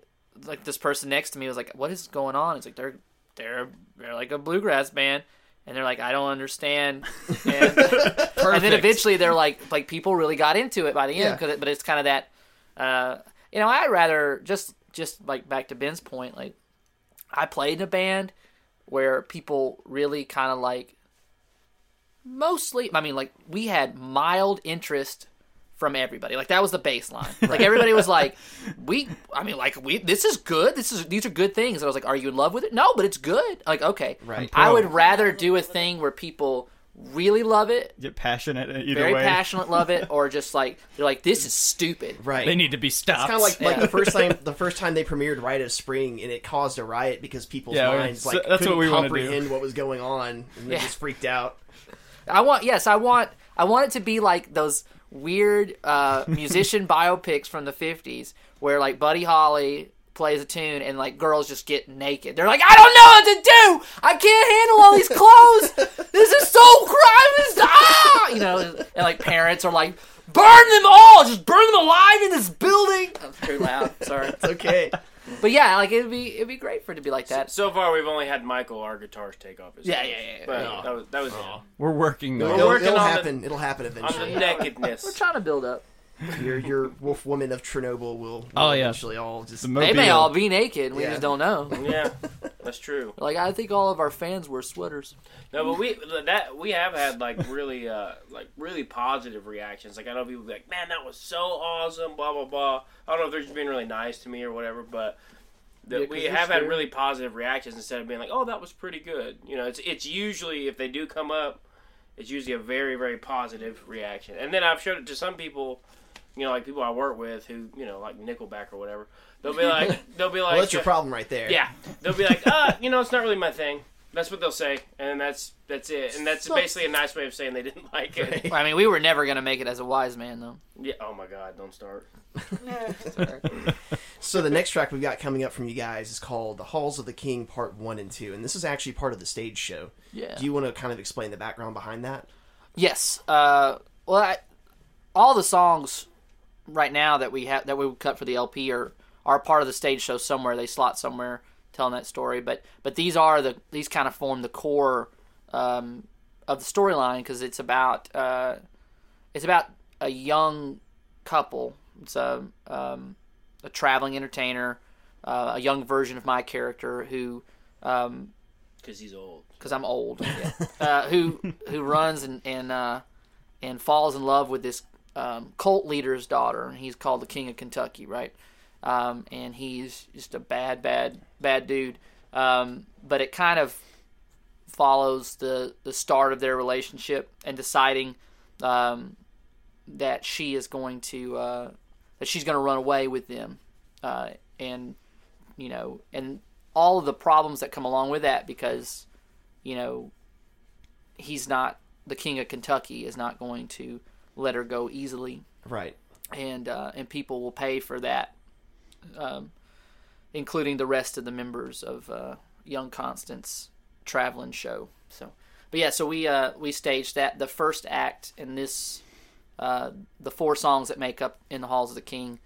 like this person next to me was like what is going on it's like they're they're they're like a bluegrass band and they're like i don't understand and, and then eventually they're like like people really got into it by the end Yeah. 'cause it, but it's kind of that uh you know i'd rather just just like back to ben's point like i played in a band where people really kind of like mostly i mean like we had mild interest from everybody like that was the baseline like everybody was like we i mean like we this is good this is these are good things and i was like are you in love with it no but it's good like okay Right. i would rather do a thing where people really love it Get passionate either very way. passionate love it or just like they're like this is stupid right. They need to be stopped. It's kind of like like the first time the first time they premiered Rite of Spring, and it caused a riot because people's Yeah, minds so like that's what couldn't we wanna do. comprehend what was going on, and they Yeah. just freaked out. I want yes, I want I want it to be like those weird uh, musician biopics from the 50s where like Buddy Holly plays a tune and like girls just get naked. They're like, I don't know what to do. I can't handle all these clothes. This is so crime. Ah, you know, and, and like parents are like, burn them all. Just burn them alive in this building. I'm pretty loud. Sorry. It's okay but yeah, like it'd be it'd be great for it to be like that. So far, we've only had Michael, our guitarist, take off his. Yeah, yeah, yeah, yeah. But Yeah. that was that was We're working though. It'll, working it'll on the- happen. it'll happen on the eventually. We're trying to build up. Your your wolf woman of Chernobyl will, will Oh, yeah. eventually all just The They may all be naked. We Yeah. just don't know. yeah, that's true. Like I think all of our fans wear sweaters. No, but we that we have had like really uh like really positive reactions. Like I know people be like, "Man, that was so awesome," blah blah blah. I don't know if they're just being really nice to me or whatever, but that Yeah, 'cause we they're have had really positive reactions instead of being like, "Oh, that was pretty good." You know, it's it's usually if they do come up, it's usually a very very positive reaction. And then I've showed it to some people, you know, like people I work with who you know like Nickelback or whatever. They'll be like, they'll be like, well, that's your problem right there. yeah, they'll be like, uh, you know, it's not really my thing. That's what they'll say, and that's that's it. And that's basically a nice way of saying they didn't like it. Right. I mean, we were never gonna make it as a wise man though. Yeah. Oh my God! Don't start. So the next track we've got coming up from you guys is called "The Halls of the King" Part One and Two, and this is actually part of the stage show. Yeah. Do you want to kind of explain the background behind that? Yes. Uh, well, I, all the songs right now that we have that we would cut for the LP or are part of the stage show somewhere. They slot somewhere telling that story. But but these are the these kind of form the core um, of the storyline because it's about uh, it's about a young couple. It's a um, a traveling entertainer, uh, a young version of my character who. Um, Because he's old. because I'm old, yeah. uh, who who runs and and uh, and falls in love with this um, cult leader's daughter, and he's called the King of Kentucky, right? Um, and he's just a bad, bad, bad dude. Um, but it kind of follows the the start of their relationship and deciding um, that she is going to uh, that she's going to run away with them, uh, and you know, and all of the problems that come along with that because you know, he's not the king of Kentucky is not going to let her go easily, Right. and uh, and people will pay for that, um, including the rest of the members of uh, Young Constance traveling show. So, but yeah, so we uh, we staged that the first act in this, uh, the four songs that make up in the halls of the king.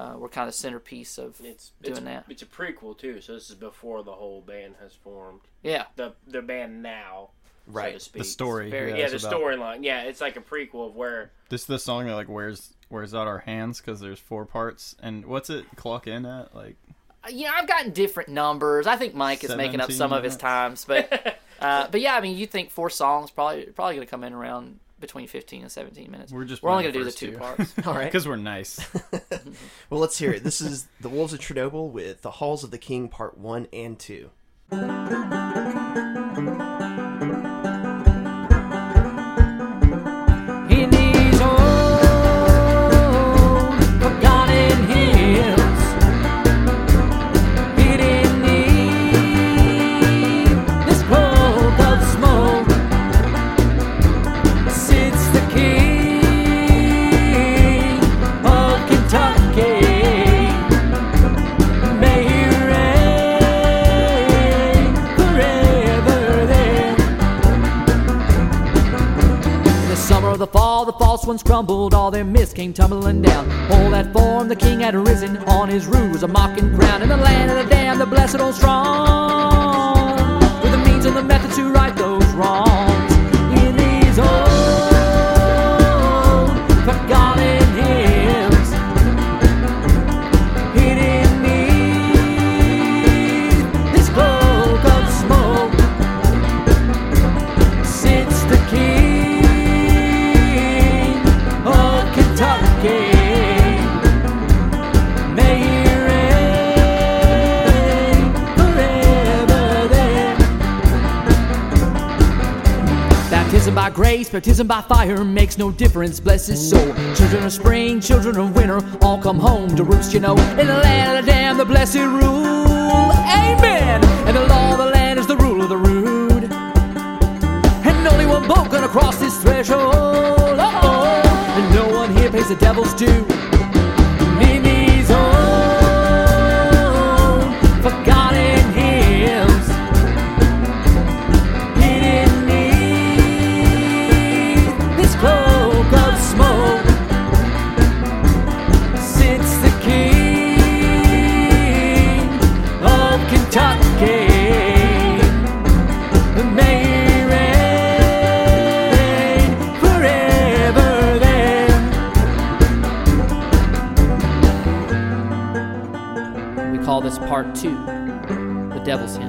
Uh, were kind of centerpiece of It's doing it's, that. It's a prequel too, so this is before the whole band has formed. Yeah, The the band now, right? So to speak. The story, very, yeah, yeah the storyline, yeah. It's like a prequel of where this is the song that like wears wears out our hands because there's four parts. And what's it clock in at? Like, uh, you know, I've gotten different numbers. I think Mike is making up some minutes. of his times, but uh, but yeah, I mean, you think four songs probably probably going to come in around between 15 and 17 minutes. We're just we're only going to do the two, two. parts. All right. Cuz we're nice. well, let's hear it. This is The Wolves of Chernobyl with The Halls of the King part 1 and 2. False ones crumbled, all their myths came tumbling down. All that form, the king had risen, on his rood was a mocking crown. In the land of the damned, the blessed old strong, with the means and the methods to right those wrongs. Baptism by fire makes no difference, bless his soul. Children of spring, children of winter, all come home to roost, you know. In the land of the damned, the blessed rule. Amen. And the law of the land is the rule of the rude. And only one boat gonna cross this threshold. Oh, and no one here pays the devil's due. Devil's Hymn.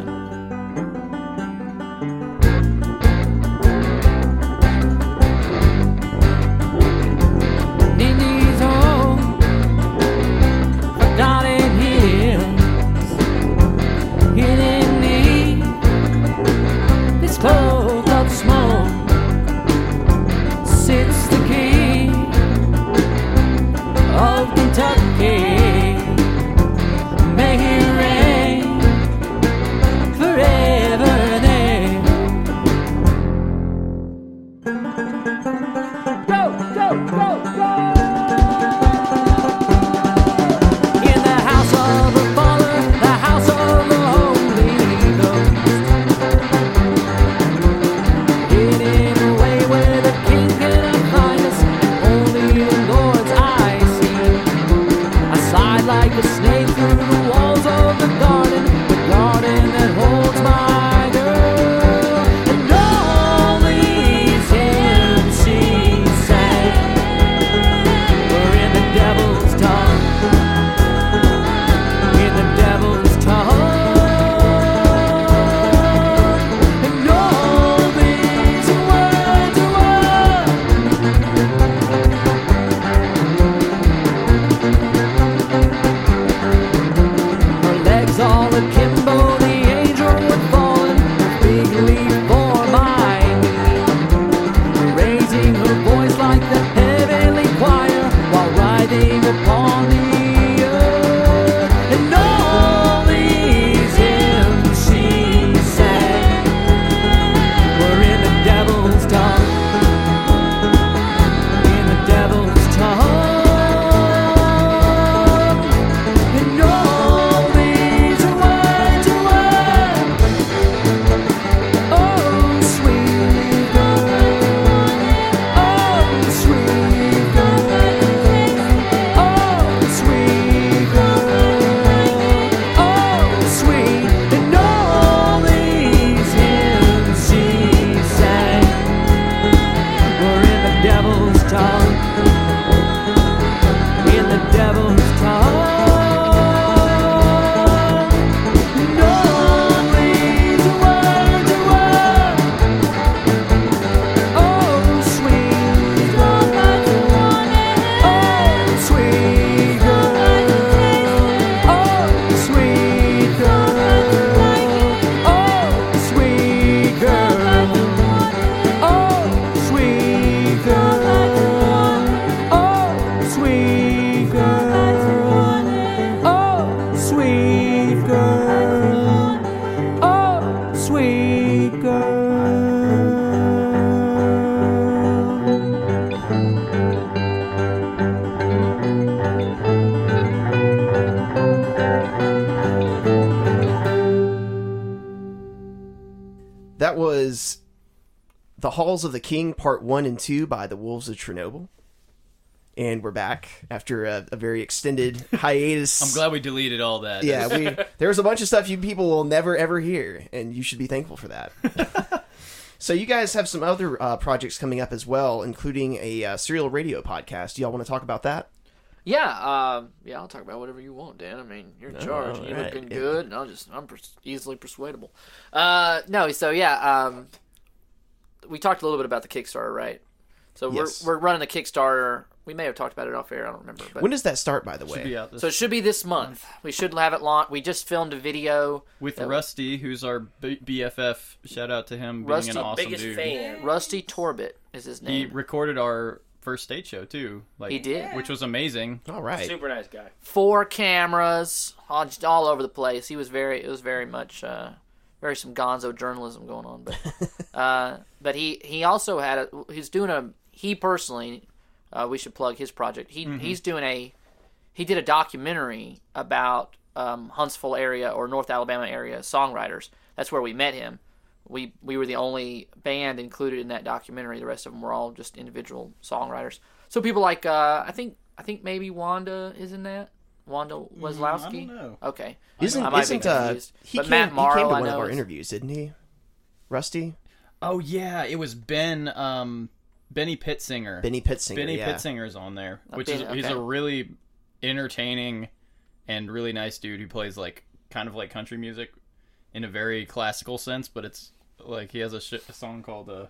Halls of the King, Part 1 and 2 by the Wolves of Chernobyl. And we're back after a, a very extended hiatus. I'm glad we deleted all that. Yeah, we there's a bunch of stuff you people will never ever hear, and you should be thankful for that. so you guys have some other uh, projects coming up as well, including a uh, serial radio podcast. Do y'all want to talk about that? Yeah, um, yeah, I'll talk about whatever you want, Dan. I mean, you're in charge. all You've right. been good, and I'll just I'm pers- easily persuadable. Uh, no, so yeah, um, we talked a little bit about the Kickstarter, right? So Yes. we're we're running the Kickstarter. We may have talked about it off air. I don't remember, but When does that start, by the way? Should be out this so it should be this month. We should have it launched. We just filmed a video. with that- Rusty, who's our B- BFF. Shout out to him being Rusty, an awesome Biggest dude. fan. Rusty Torbit is his name. He recorded our first stage show too. Like He did. which was amazing. All right. Super nice guy. Four cameras, all, all over the place. He was very. It was very much. Uh, very some Gonzo journalism going on, but uh, but he he also had a he's doing a he personally uh, we should plug his project. He he's doing a he did a documentary about um, Huntsville area or North Alabama area songwriters. That's where we met him. We we were the only band included in that documentary. The rest of them were all just individual songwriters. So people like uh, I think I think maybe Wanda is in that. Wanda Wazlowski. know. Okay. Isn't I might be isn't uh he but came, Matt Morrow, he came to one of our is- interviews, didn't he? Rusty, Oh yeah, it was Ben um Benny Pittsinger. Benny Pittsinger. Benny yeah. Pitsinger's on there, which Ben- is he's a really entertaining and really nice dude who plays like kind of like country music in a very classical sense, but it's like he has a, sh- a song called uh,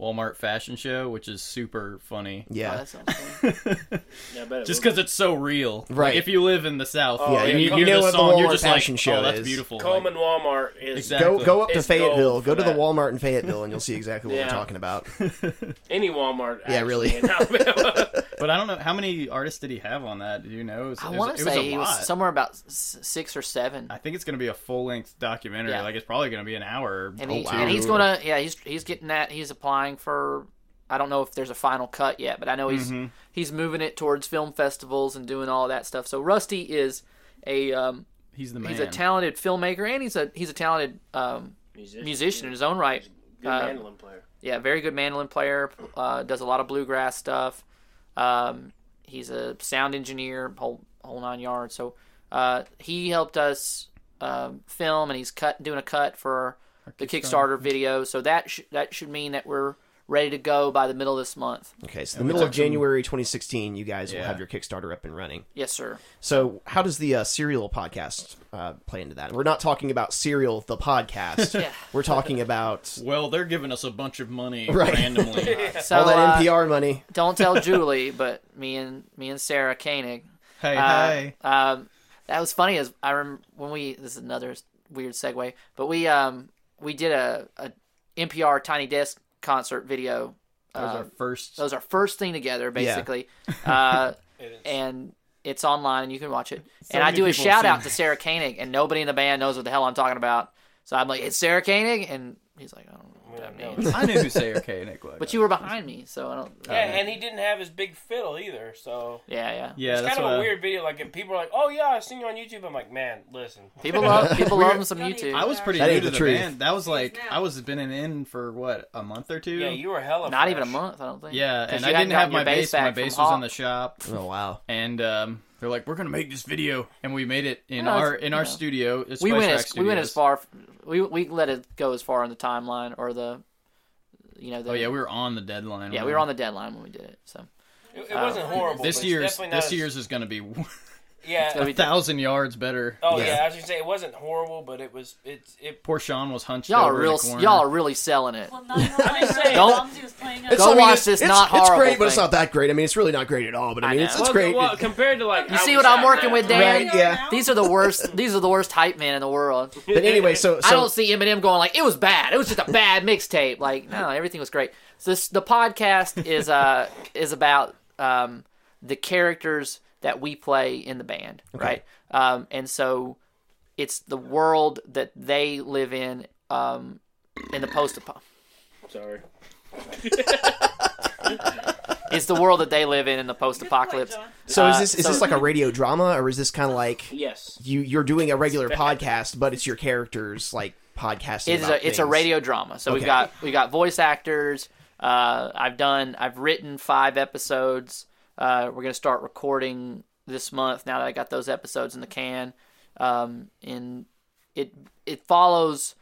Walmart Fashion Show, which is super funny. Oh, Yeah. that sounds fun. Yeah, I bet it Just because it's so real, Like, Right. if you live in the South, Oh, and yeah, you, you hear know the what the song, you're Walmart just fashion like, show "Oh, that's is. beautiful." Cullman Walmart is Exactly. Go go up to It's Fayetteville. Go for to the. Walmart in Fayetteville, and you'll see exactly what Yeah. we're talking about. any Walmart. Yeah, actually, really. In Alabama. But I don't know how many artists did he have on that. Do you know? It was, I want to it was say he lot. was somewhere about six or seven. I think it's going to be a full length documentary. Yeah. Like it's probably going to be an hour. and, he, two. and he's gonna yeah he's he's getting that he's applying for I don't know if there's a final cut yet but I know he's Mm-hmm. he's moving it towards film festivals and doing all that stuff so Rusty is a um, He's the man. he's a talented filmmaker and he's a he's a talented um, Musician, musician in his own right good uh, mandolin player. yeah very good mandolin player uh, does a lot of bluegrass stuff um, he's a sound engineer whole whole nine yards. So uh, he helped us um, film and he's cut doing a cut for the Kickstarter video. So that sh- that should mean that we're ready to go by the middle of this month Okay, so the middle of January 2016, you guys will Yeah. have your Kickstarter up and running. yes sir So, how does the uh, Serial podcast uh, play into that? We're not talking about Serial the podcast. Yeah. We're talking about well, they're giving us a bunch of money Right. randomly. so all that uh, NPR money. don't tell Julie but me and me and Sarah Koenig hey, Uh, hey. Um, that was funny. As I remember when we this is another weird segue, but we um we did a, a NPR Tiny Desk concert video. That was Uh, our first. that was our first thing together, basically. uh, and it's online and you can watch it. and I do a shout seen out to Sarah Koenig, and nobody in the band knows what the hell I'm talking about. So I'm like, it's Sarah Koenig, and he's like, I don't know what that no. means. I knew who Sarah Koenig was. But you were behind me, so I don't. Yeah, and he didn't have his big fiddle either, so Yeah, yeah. yeah, it's that's kind of what a I- weird video. Like, if people are like, "Oh yeah, I've seen you on YouTube," I'm like, "Man, listen." People love people love him some YouTube. I was pretty That new to the the band. That was like. I was been in for what a month or two. Yeah, you were hella. Not even a month, I don't think. Yeah, and you I didn't have my bass. My bass was in the shop, Oh wow! and um, they're like, "We're gonna make this video," and we made it in Well, our in our know. studio. It's we Spice went Rack as we went as far. We we let it go as far on the timeline or the, you know. The, Oh yeah, we were on the deadline. yeah we were on the deadline when we did it. So It, it wasn't uh, horrible. This but it's year's definitely not this as- year's is gonna be Yeah. a be- thousand yards better. Oh Yeah. yeah. I was gonna say it wasn't horrible, but it was. It's it. Poor Sean was hunched y'all are over real. in the corner. Y'all are really selling it. Well, not only just saying. Don't- He was playing It's- Go I mean, watch it's- this it's, not It's horrible great, but it's not that great. I mean, it's really not great at all. But I I mean, know. it's, it's well, great. Well, compared to like. You I see what I'm working with, Dan? Right, yeah. These are the worst. These are the worst hype men in the world. But anyway, so so I don't see Eminem going like it was bad. It was just a bad mixtape. Like no, everything was great. So this the podcast is uh is about um the characters that we play in the band, right? Um and so it's the world that they live in um in the post apoc Sorry. it's the world that they live in in the post apocalypse. so is uh, this is so- this like a radio drama or is this kind of like Yes. you you're doing a regular podcast, but it's your characters like podcasting? It's about a it's a radio drama. So we've got we got voice actors. Uh, I've done I've written five episodes. Uh, we're gonna start recording this month now that I got those episodes in the can. Um, and it it follows.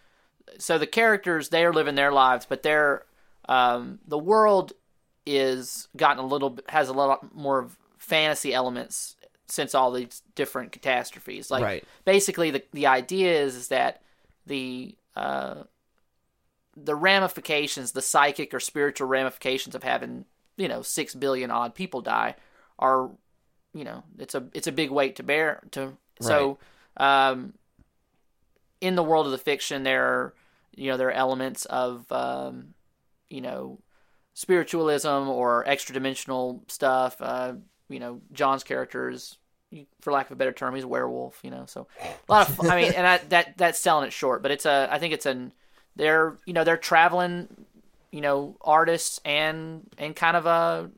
So the characters they are living their lives, but they're um, the world is gotten a little has a lot more fantasy elements since all these different catastrophes. Like Right. basically the the idea is is that the uh, the ramifications, the psychic or spiritual ramifications of having you know six billion odd people die are you know it's a it's a big weight to bear to so um in the world of the fiction there are you know there are elements of um you know spiritualism or extra dimensional stuff. Uh you know john's character is for lack of a better term he's a werewolf you know so a lot of i mean and I, that that's selling it short but it's a i think it's an they're you know they're traveling you know artists and and kind of a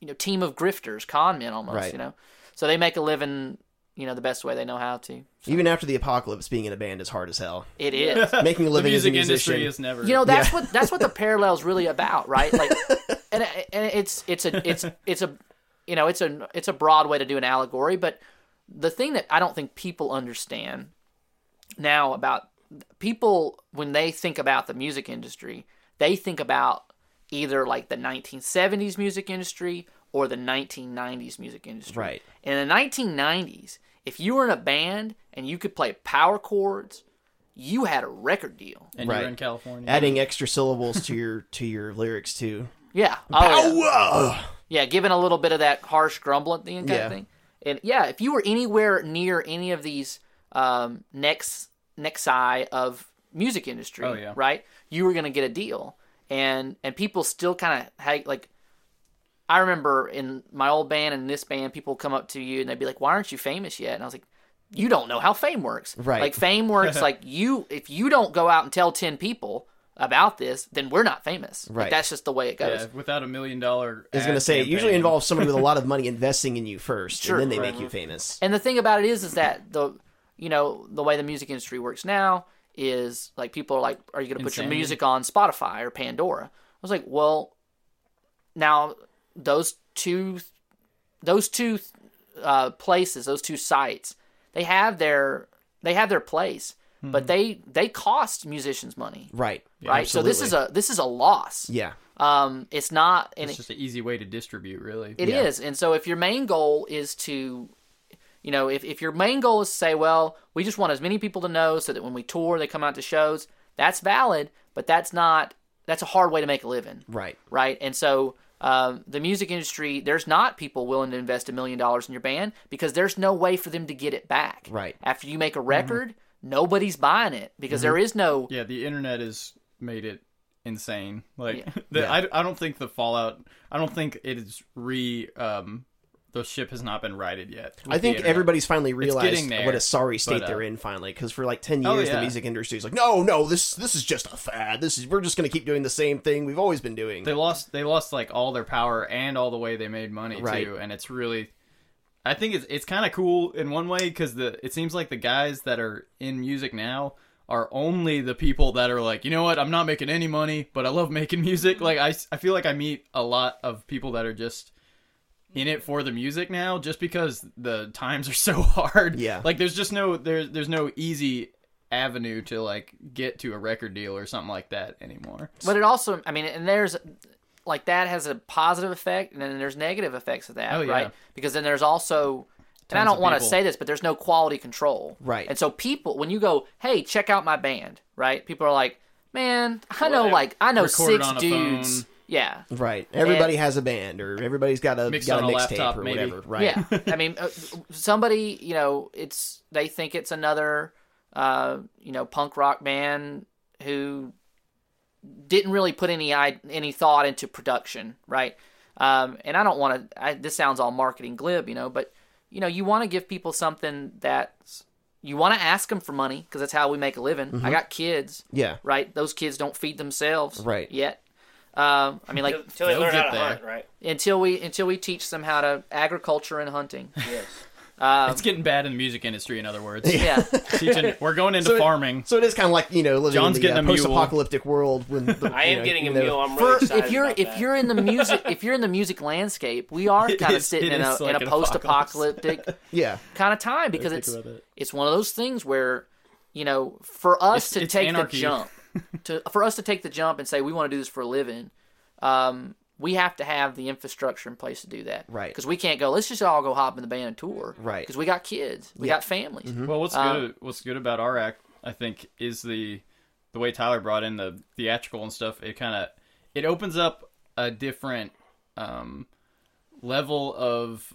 you know team of grifters con men almost Right. you know so they make a living you know the best way they know how to Even after the apocalypse, being in a band is hard as hell. it is Making a The living as a music industry musician. is never. you know that's what that's what the parallel's really about right like and, and it's it's a it's it's a you know it's a it's a broad way to do an allegory but the thing that i don't think people understand now about people when they think about the music industry they think about either like the 1970s music industry or the 1990s music industry Right. in the 1990s if you were in a band and you could play power chords, you had a record deal. And Right. you're in California. Adding extra syllables to your to your lyrics too. Yeah. Oh, yeah. Power! Yeah, giving a little bit of that harsh grumble at the end kind Yeah. of thing. And yeah, if you were anywhere near any of these um, next nexi of music industry, Oh, yeah. right, you were gonna get a deal. And and people still kind of had like. I remember in my old band and this band, people come up to you and they'd be like, "Why aren't you famous yet?" And I was like, "You don't know how fame works. Right. Like fame works like you. If you don't go out and tell ten people about this, then we're not famous. Like, Right. that's just the way it goes. yeah, without a million dollar. I was gonna ad say it usually involves somebody with a lot of money investing in you first, Sure. and then they Right. make you famous. And the thing about it is, is that the you know the way the music industry works now is like people are like, are you going to put your music on Spotify or Pandora? I was like, well, now those two, those two uh, places, those two sites, they have their they have their place, Hmm. but they they cost musicians money, Right. right? So this is a this is a loss. Yeah. Um, it's not, and It's it- just an easy way to distribute, really. It is, And so if your main goal is to, you know, if, if your main goal is to say, well, we just want as many people to know so that when we tour, they come out to shows, that's valid, but that's not, that's a hard way to make a living. Right. Right. And so um, the music industry, there's not people willing to invest a million dollars in your band because there's no way for them to get it back. Right. After you make a record, nobody's buying it because there is no, Yeah, the internet has made it insane. Like, Yeah. the, Yeah. I, I don't think the Fallout. I don't think it is re. Um, the ship has not been righted yet. I think everybody's finally realized there, what a sorry state but, uh, they're in finally because for like 10 Oh, years the music industry is like no no this this is just a fad this is we're just going to keep doing the same thing we've always been doing They lost. They lost like all their power and all the way they made money Right. too. And it's really. I think it's it's kind of cool in one way because the it seems like the guys that are in music now are only the people that are like, you know what, I'm not making any money, but I love making music. Like I, I feel like I meet a lot of people that are just in it for the music now, just because the times are so hard. Yeah. like there's just no there's there's no easy avenue to like get to a record deal or something like that anymore. But it also, I mean, and there's like that has a positive effect, and then there's negative effects of that, Oh, yeah. right? Because then there's also, and I don't want to say this, but there's no quality control, Right. And so people, when you go, hey, check out my band, right? People are like, man, I know, Well, like I know recorded six dudes, phone. Yeah. right everybody has a band or everybody's got a got a mixtape laptop, or maybe. whatever right Yeah, I mean, uh, somebody, you know, it's they think it's another, uh, you know, punk rock band who didn't really put any any thought into production, right? Um, and I don't want to. This sounds all marketing glib, you know, but you know, you want to give people something that you want to ask them for money because that's how we make a living. I got kids, yeah right? Those kids don't feed themselves, Right. Yet. Um, I mean, like Until they they'll learn how to there. hunt, right? until we until we teach them how to agriculture and hunting. Yes. it's getting bad in the music industry, in other words. Um, Yeah. Teaching, we're going into So it- farming. so it is kind of like you know living John's in the getting uh, a post-apocalyptic world when the, I am know, getting a you know, meal. I'm For, really excited if you're about if that. you're in the music if you're in the music landscape, we are kind of sitting in a like in a post apocalyptic yeah kind of time because it's it. it's one of those things where you know for us It's- to it's take anarchy. the jump to for us to take the jump and say we want to do this for a living, um, we have to have the infrastructure in place to do that. Right. Because we can't go. Let's just all go hop in the band and tour. Right. Because we got kids. We got families. Well, what's Um, good? What's good about our act, I think, is the the way Tyler brought in the theatrical and stuff. It kind of it opens up a different um, level of,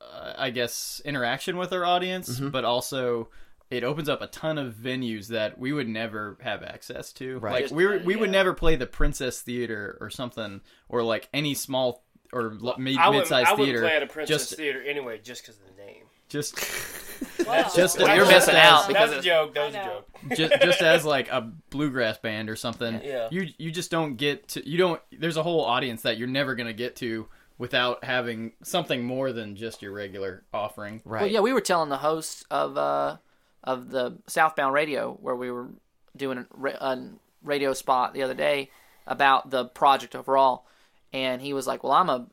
uh, I guess, interaction with our audience, Mm-hmm. but also. It opens up a ton of venues that we would never have access to. Right. Like we were, we would never play the Princess Theater or something, or like any small or mid I would, sized I would theater. play at a Princess just, Theater anyway, just because of the name. just Wow. just Well, you're just missing out because That a joke. That was a I know. joke. just, just as like a bluegrass band or something. Yeah. You you just don't get to you don't there's a whole audience that you're never gonna get to without having something more than just your regular offering. right Well, yeah, we were telling the host of uh, of the Southbound Radio where we were doing a, radio spot the other day about the project overall, and he was like, "Well, I'm a,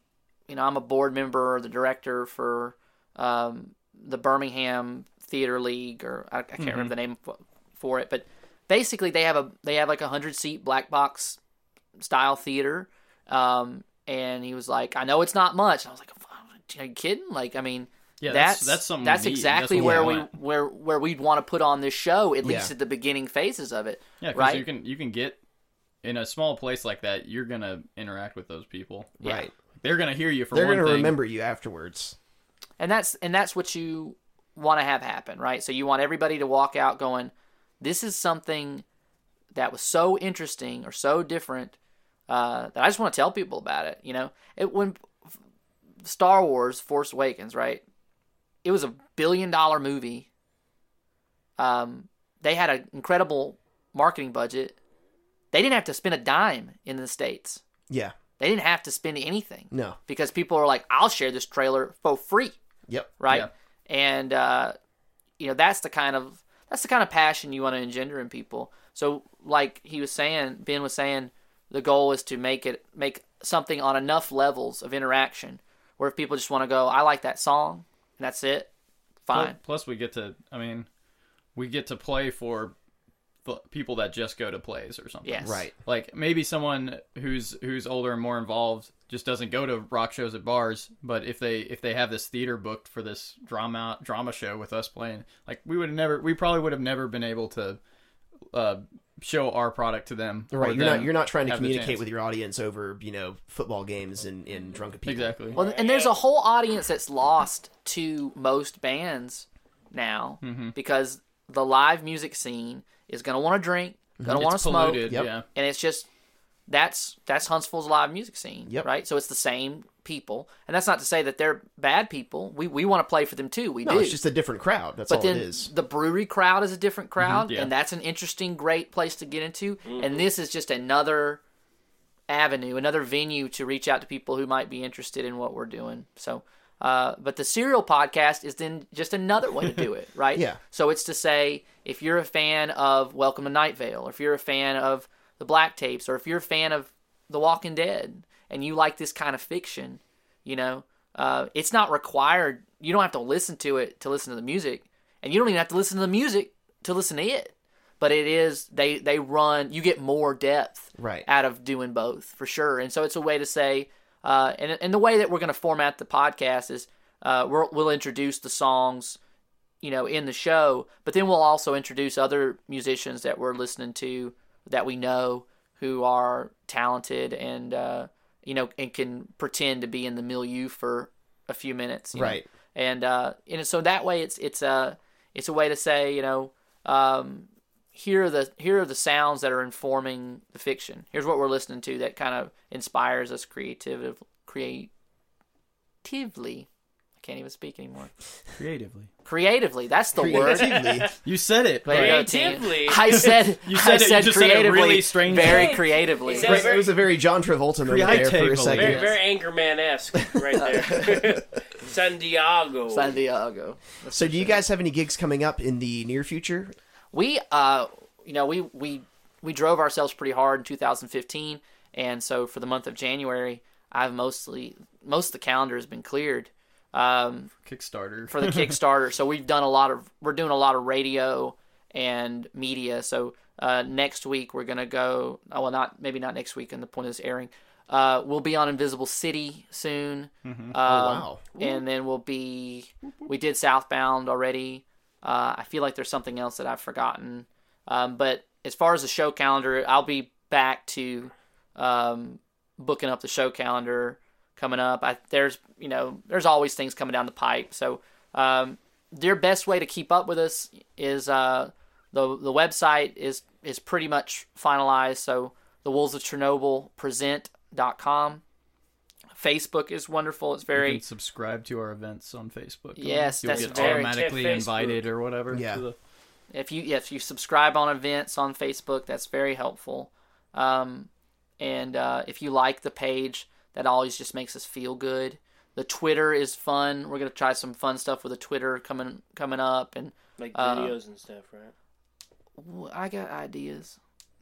you know, I'm a board member or the director for um, the Birmingham Theater League, or I, I can't remember the name for it, but basically they have a they have like a hundred seat black box style theater." Um, and he was like, "I know it's not much." And I was like, "Are you kidding? Like, I mean." Yeah, that's that's that's something. that's exactly what where we we want. where where we'd want to put on this show at least Yeah. at the beginning phases of it. Yeah, because right? you can you can get in a small place like that. You're gonna interact with those people. Yeah. Right. They're gonna hear you for They're one going to thing. remember you afterwards. and that's and that's what you want to have happen right so you want everybody to walk out going this is something that was so interesting or so different uh, that i just want to tell people about it you know it when star wars force awakens right it was a billion dollar movie um, they had an incredible marketing budget they didn't have to spend a dime in the states Yeah. they didn't have to spend anything No. because people are like i'll share this trailer for free Yep. right? Yeah. And uh, you know that's the kind of that's the kind of passion you want to engender in people. So, like he was saying, Ben was saying, the goal is to make it make something on enough levels of interaction where if people just want to go, I like that song, that's it, fine. Plus, we get to. I mean, we get to play for the people that just go to plays or something. Yes. Right. Like maybe someone who's who's older and more involved just doesn't go to rock shows at bars, but if they if they have this theater booked for this drama drama show with us playing, like we would have never we probably would have never been able to uh, show our product to them. Right. You're them not you're not trying to communicate with your audience over, you know, football games and, and drunken people. exactly. Well, and there's a whole audience that's lost to most bands now Mm-hmm. because the live music scene is going to want to drink, going to it's want to smoke, polluted. Yep. Yeah. and it's just that's that's Huntsville's live music scene, Yep. right? So it's the same people, and that's not to say that they're bad people. We we want to play for them too. We No, do. it's just a different crowd. That's but all then it is. the brewery crowd is a different crowd, yeah. and that's an interesting, great place to get into. And this is just another avenue, another venue to reach out to people who might be interested in what we're doing. So, uh, but the serial podcast is then just another way to do it, right? Yeah. So it's to say if you're a fan of Welcome to Night Vale, or if you're a fan of the Black Tapes, or if you're a fan of The Walking Dead, and you like this kind of fiction, you know, uh, it's not required. You don't have to listen to it to listen to the music, and you don't even have to listen to the music to listen to it. But it is they they run. You get more depth Right. out of doing both for sure. And so it's a way to say, uh, and and the way that we're going to format the podcast is uh, we're, we'll introduce the songs, you know, in the show, but then we'll also introduce other musicians that we're listening to that we know who are talented and uh, you know and can pretend to be in the milieu for a few minutes, you know. Right. And uh, and so that way it's it's a it's a way to say you know. Um, here are the here are the sounds that are informing the fiction. Here's what we're listening to that kind of inspires us creative creatively. I can't even speak anymore. Creatively. Creatively, that's the word. Creatively. You said it. There you but- go, team. Creatively. I said You said I it- you said just said it creatively, really strange. very creatively. He said it it was a very John Travolta moment there for a second. Very, Yes. very Anchorman esque right there. San Diego. San Diego. So, do you guys have any gigs coming up in the near future? we uh you know we we we drove ourselves pretty hard in 2015 and so for the month of january i've mostly most of the calendar has been cleared um Kickstarter. for the kickstarter. So we've done a lot of we're doing a lot of radio and media. So uh next week we're gonna go oh well not maybe not next week and the point is airing. Uh we'll be on invisible city soon. Um, Oh, wow. and then we'll be we did southbound already. Uh, i feel like there's something else that i've forgotten. Um, but as far as the show calendar i'll be back to um, booking up the show calendar coming up I, there's you know there's always things coming down the pipe so um, their best way to keep up with us is uh, the the website is is pretty much finalized so the wolves of chernobyl present.com facebook is wonderful it's You very can subscribe to our events on Facebook. Yes, You'll that's get very- automatically Facebook. invited or whatever. Yeah. to the- if you if you subscribe on events on Facebook, that's very helpful. Um, and uh, if you like the page, that always just makes us feel good. The Twitter is fun. We're gonna try some fun stuff with the Twitter coming coming up, and Like Uh, videos and stuff, right? I got ideas.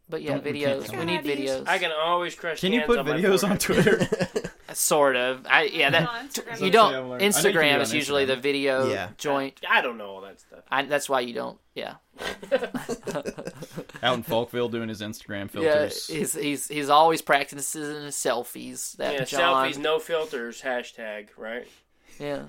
But yeah, Don't- videos. tell We them. need videos. I can always crush Can you put on videos on. Twitter? Sort of. I yeah. That Instagram. you don't. learned- I know you can do it Instagram is usually the video Yeah. joint. I don't know all that stuff. I, that's why you don't. Yeah. Out in Falkville doing his Instagram Yeah. filters. He's he's he's always practicing his selfies. That Yeah, John. selfies, no filters, hashtag, right? Yeah.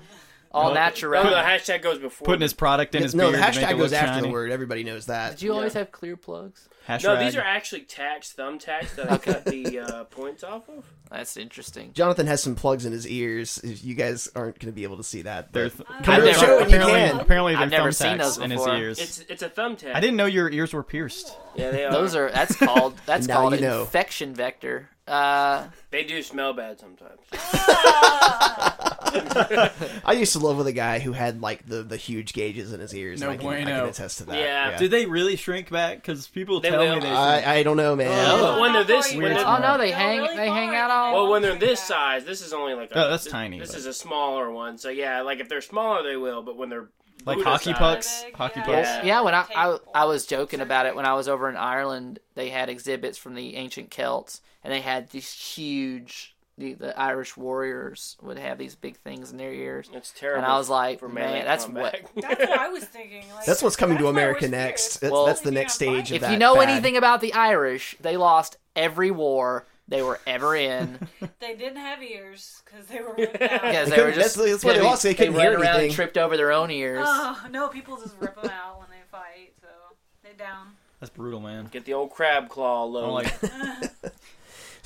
All No, natural. the hashtag goes before. Putting his product in his no, beard the to make hashtag it goes look after shiny. the word. Everybody knows that. Did you always have clear plugs? Hash no, rag. these are actually tax thumbtacks that I cut the uh, points off of. That's interesting. Jonathan has some plugs in his ears. You guys aren't going to be able to see that. They're But th- Come I've to the never- show when you apparently, can. apparently they're I've never seen those thumbtacks in his before. ears. It's it's a thumbtack. I didn't know your ears were pierced. Yeah, they are. Those are that's called that's Now called you know. infection vector. Uh, They do smell bad sometimes. I used to live with a guy who had like the, the huge gauges in his ears. No and I can, I can attest to that. Yeah. Did they really shrink back? Because people They tell will. me they. I, I don't know, man. Oh. When they're this- when they're- oh no, they hang really they hang out all. Well, when they're this that. size, this is only like a, Oh, that's this, tiny, This but- is a smaller one, so yeah, like if they're smaller, they will. But when they're like Buddha hockey size- pucks. Big, Hockey yeah. pucks. Yeah. Yeah, when I, I I was joking about it when I was over in Ireland, they had exhibits from the ancient Celts, and they had these huge. The, the Irish warriors would have these big things in their ears, It's terrible. and I was like, for man, that's combat. what. That's what I was thinking. Like, That's what's coming to that's my America next. That's, Well, that's the next stage of If you know fad. anything about the Irish, they lost every war they were ever in They didn't have ears because they were ripped out. because They they were just that's- that's why they they, lost, they couldn't ran hear around and anything. tripped over their own ears. Oh no, people just rip them out when they fight. So they down. That's brutal, man. Get the old crab claw I'm load. like, But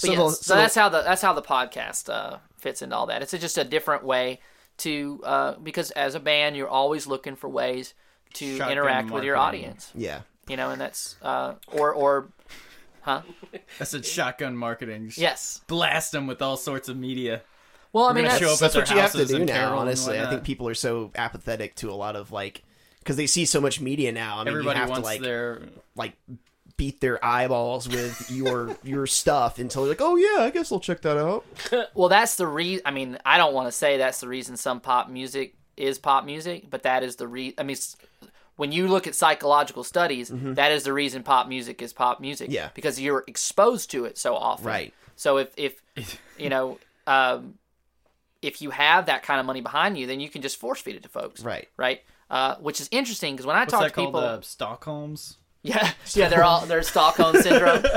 So yes, the- so, so- that's how the that's how the podcast uh, fits into all that. It's just a different way to uh, because as a band, you're always looking for ways to Shotgun interact with your audience. yeah. You know, and that's uh, or or huh? that's a shotgun marketing. Yes. Blast them with all sorts of media. Well, I mean, that's, show up That's what you have to do and now. carol Honestly, I think people are so apathetic to a lot of like because they see so much media now. I mean, Everybody you have wants to like their. like beat their eyeballs with your your stuff until they're like, oh yeah, I guess I'll check that out. well, that's the reason. I mean, I don't want to say that's the reason some pop music is pop music, but that is the re. I mean, when you look at psychological studies, that is the reason pop music is pop music. Mm-hmm. Yeah. because you're exposed to it so often. Right. So if if you know. Um, if you have that kind of money behind you, then you can just force feed it to folks, Right. Right, uh, which is interesting because when I What's talk that to called? people, Uh, Stockholms. Yeah, yeah, they're all they're Stockholm syndrome.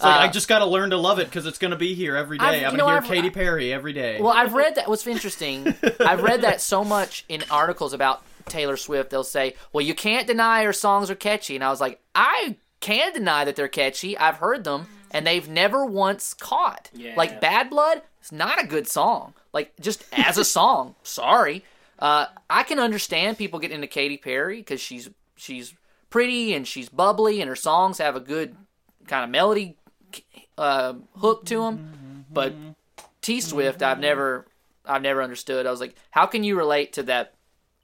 Like, I just got to learn to love it because it's going to be here every day. I'm you going to hear I've- Katy Perry every day. Well, I've read that. What's interesting, I've read that so much in articles about Taylor Swift. They'll say, "Well, you can't deny her songs are catchy," and I was like, I can deny that they're catchy. I've heard them, and they've never once caught. Yeah. Like Bad Blood, it's not a good song. Like just as a song, sorry. Uh, I can understand people getting into Katy Perry because she's she's pretty and she's bubbly, and her songs have a good kind of melody uh, hook to them. But T Swift, I've never, I've never understood. I was like, how can you relate to that,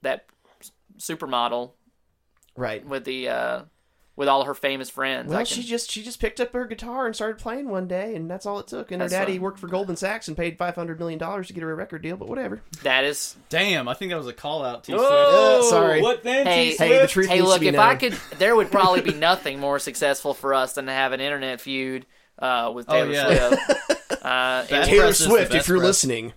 that supermodel Right. with the, uh, with all her famous friends? Well, can, she just she just picked up her guitar and started playing one day, and that's all it took. And her That's daddy fine. worked for Goldman Sachs and paid five hundred million dollars to get her a record deal. But whatever. that is, Damn, I think that was a call out. T Oh, Uh, sorry. What then? Hey, T Hey, the truth hey, needs look, to be if I could, there would probably be nothing more successful for us than to have an internet feud. Uh, with Taylor yeah. Swift, uh, Taylor press is the Swift, if you're press. listening,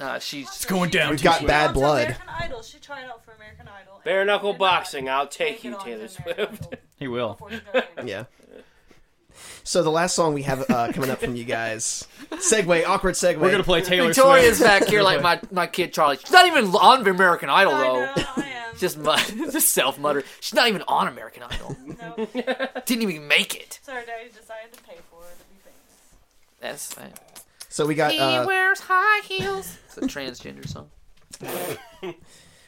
uh, she's It's going down, We've got bad blood. American Idol. She tried out for American Idol. Bare knuckle boxing. I'll make take you, Taylor Swift. He will. before she got in. yeah. So the last song we have uh, coming up from you guys, segue, awkward segue. We're gonna play Taylor Victoria's Swift. back here like my, my kid Charlie. She's not even on American Idol I though. know, I am. Just mu- just self mutter. She's not even on American Idol. no. Didn't even make it. So our daddy decided to pay for her to be famous. That's uh, So we got he uh, wears high heels. It's a transgender song.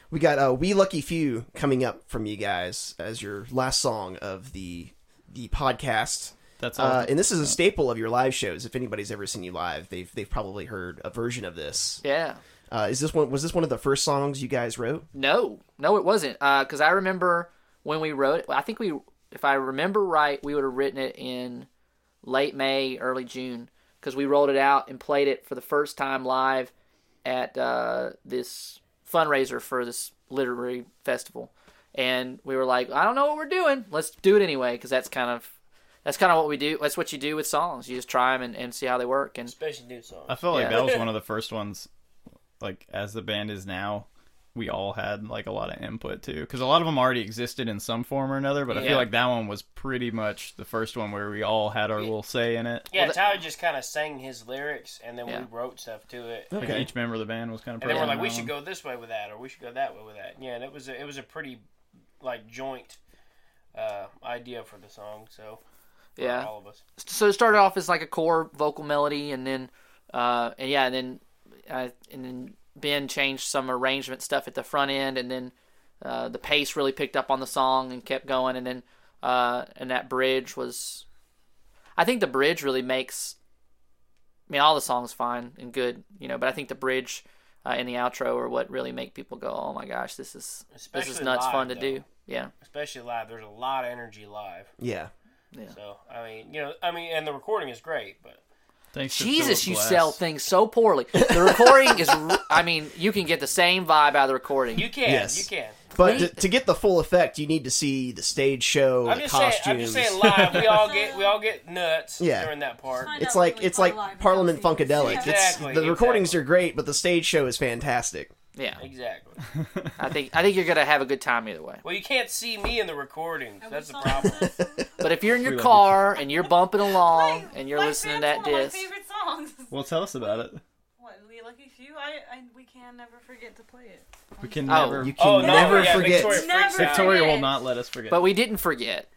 we got uh, "We Lucky Few" coming up from you guys as your last song of the the podcast. That's all. Uh, and this is a staple of your live shows. If anybody's ever seen you live, they've they've probably heard a version of this. Yeah. Uh, is this one? Was this one of the first songs you guys wrote? No, no, it wasn't. Because I remember when we wrote it. I think we, if I remember right, we would have written it in late May, early June. Because we rolled it out and played it for the first time live at uh, this fundraiser for this literary festival. And we were like, I don't know what we're doing. Let's do it anyway. Because that's kind of that's kind of what we do. That's what you do with songs. You just try them and, and see how they work. And Especially new songs. I felt like Yeah. that was one of the first ones, like as the band is now, we all had like a lot of input too, because a lot of them already existed in some form or another. But I feel like that one was pretty much the first one where we all had our little say in it. Yeah, Well, Tyler just kind of sang his lyrics, and then Yeah. we wrote stuff to it. Like Okay. each member of the band was kind of. And then we're like, we should go this way with that, or we should go that way with that. Yeah, and it was a, it was a pretty like joint uh, idea for the song. So Yeah. all of us. so it started off as like a core vocal melody, and then, uh, and yeah, and then, uh, and then Ben changed some arrangement stuff at the front end, and then uh, the pace really picked up on the song and kept going, and then, uh, and that bridge was, I think the bridge really makes. I mean, all the songs fine and good, you know, but I think the bridge uh, and the outro are what really make people go, "Oh my gosh, this is this is nuts live, fun to though. do." Yeah, Especially live, there's a lot of energy live. Yeah. So I mean, you know, I mean, and the recording is great, but Thanks Jesus, you Glass. sell things so poorly. The recording is, I mean, you can get the same vibe out of the recording. you can, Yes. you can. But to, to get the full effect, you need to see the stage show, I'm the just saying, costumes. I'm just saying, live. We all get, we all get nuts Yeah. during that part. Find It's out like really it's far like live Parliament without it. Funkadelic. Yeah. It's Exactly, the recordings exactly. are great, but the stage show is fantastic. Yeah, Exactly. I think I think you're gonna have a good time either way. Well, you can't see me in the recording. And That's the problem. song? But if you're in your car and you're bumping along My- and you're my listening to that one of disc, My favorite songs. Well, tell us about it. What, We Lucky Few? I, I we can never forget to play it. We can Oh, never. You can Oh, no, never yeah, forget. Victoria Never out. Victoria will not let us forget. but we didn't forget.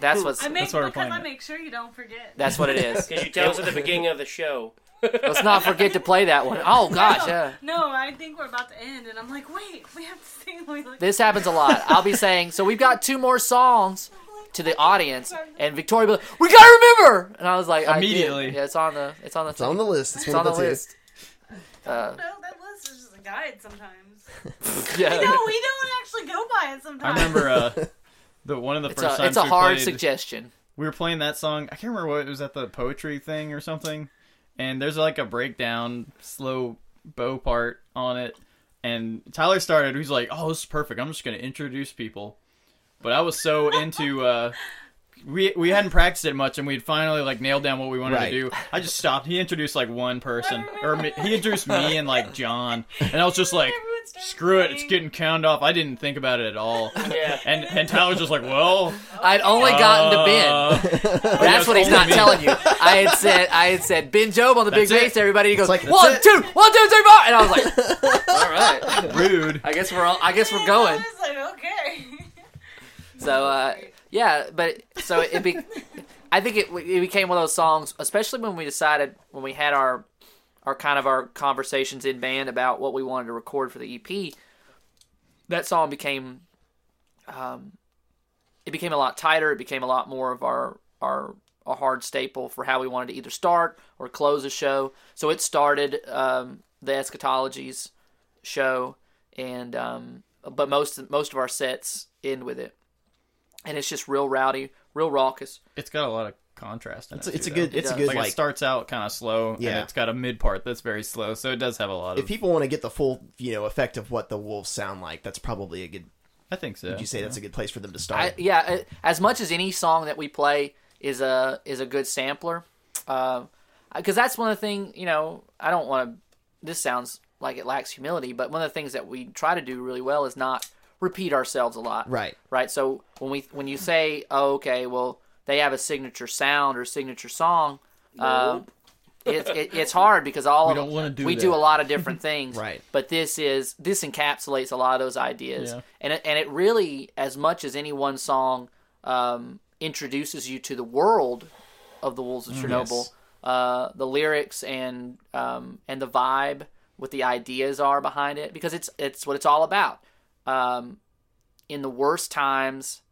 That's what's I make That's why we're because I make sure you don't forget. that's what it is. Because you tell us at the beginning of the show. Let's not forget to play that one. Oh gosh, no, yeah. no, I think we're about to end, and I'm like, wait, we have to sing. We Lucky This happens a lot. I'll be saying, so we've got two more songs to the audience, and Victoria be like, "We gotta remember!" And I was like, I. Immediately. yeah, it's on the, it's on the, It's on the list. It's, it's on the the two. list. Uh, No, that list is just a guide sometimes. yeah, no, we don't actually go by it sometimes. I remember uh, the one of the it's first a, times it's a we hard played, suggestion. we were playing that song. I can't remember what it was at the poetry thing or something. And there's like a breakdown, slow bow part on it. And Tyler started. He's like, "Oh, this is perfect. I'm just gonna introduce people." But I was so into. uh we we hadn't practiced it much, and we'd finally like nailed down what we wanted Right. to do. I just stopped. He introduced like one person, or me, he introduced me and like John, and I was just like, Everyone started "Screw it, it's getting counted off." I didn't think about it at all. Yeah. And and Tyler's just like, "Well, I'd only gotten to Ben. uh, That's what he's not me. telling you. I had said, I had said, Ben Job on the big That's it. bass. Everybody, he goes, like, one, that's two, one, two, three, four, and I was like, all right. rude." I guess we're, all, I guess we're going. I going. was like, okay. So, uh, yeah, but so it be, I think it, it became one of those songs, especially when we decided when we had our, our kind of our conversations in band about what we wanted to record for the EP. That song became, um, it became a lot tighter. It became a lot more of our our a hard staple for how we wanted to either start or close a show. So it started um, the eschatologies show, and um, but most most of our sets end with it, and it's just real rowdy, real raucous. It's got a lot of contrast. In It's it a, it's a good. though. It's a good like, like. it starts out kind of slow, Yeah. and it's got a mid part that's very slow. So it does have a lot of. if people want to get the full, you know, effect of what the wolves sound like, that's probably a good. I think so. Would you say that's a good place for them to start? I, yeah, uh, as much as any song that we play is a is a good sampler, because that's one of the thing. You know, I don't want to. This sounds like it lacks humility, but one of the things that we try to do really well is not repeat ourselves a lot. Right. Right. So when we when you say, oh, okay, well, they have a signature sound or signature song. Um, it, it, it's hard because all We of don't wanna do we that. do a lot of different things, Right. But this is this encapsulates a lot of those ideas, Yeah. and it, and it really, as much as any one song um, introduces you to the world of the Wolves of Chernobyl, Yes. uh, the lyrics and um, and the vibe, what the ideas are behind it, because it's it's what it's all about. Um, in the worst times,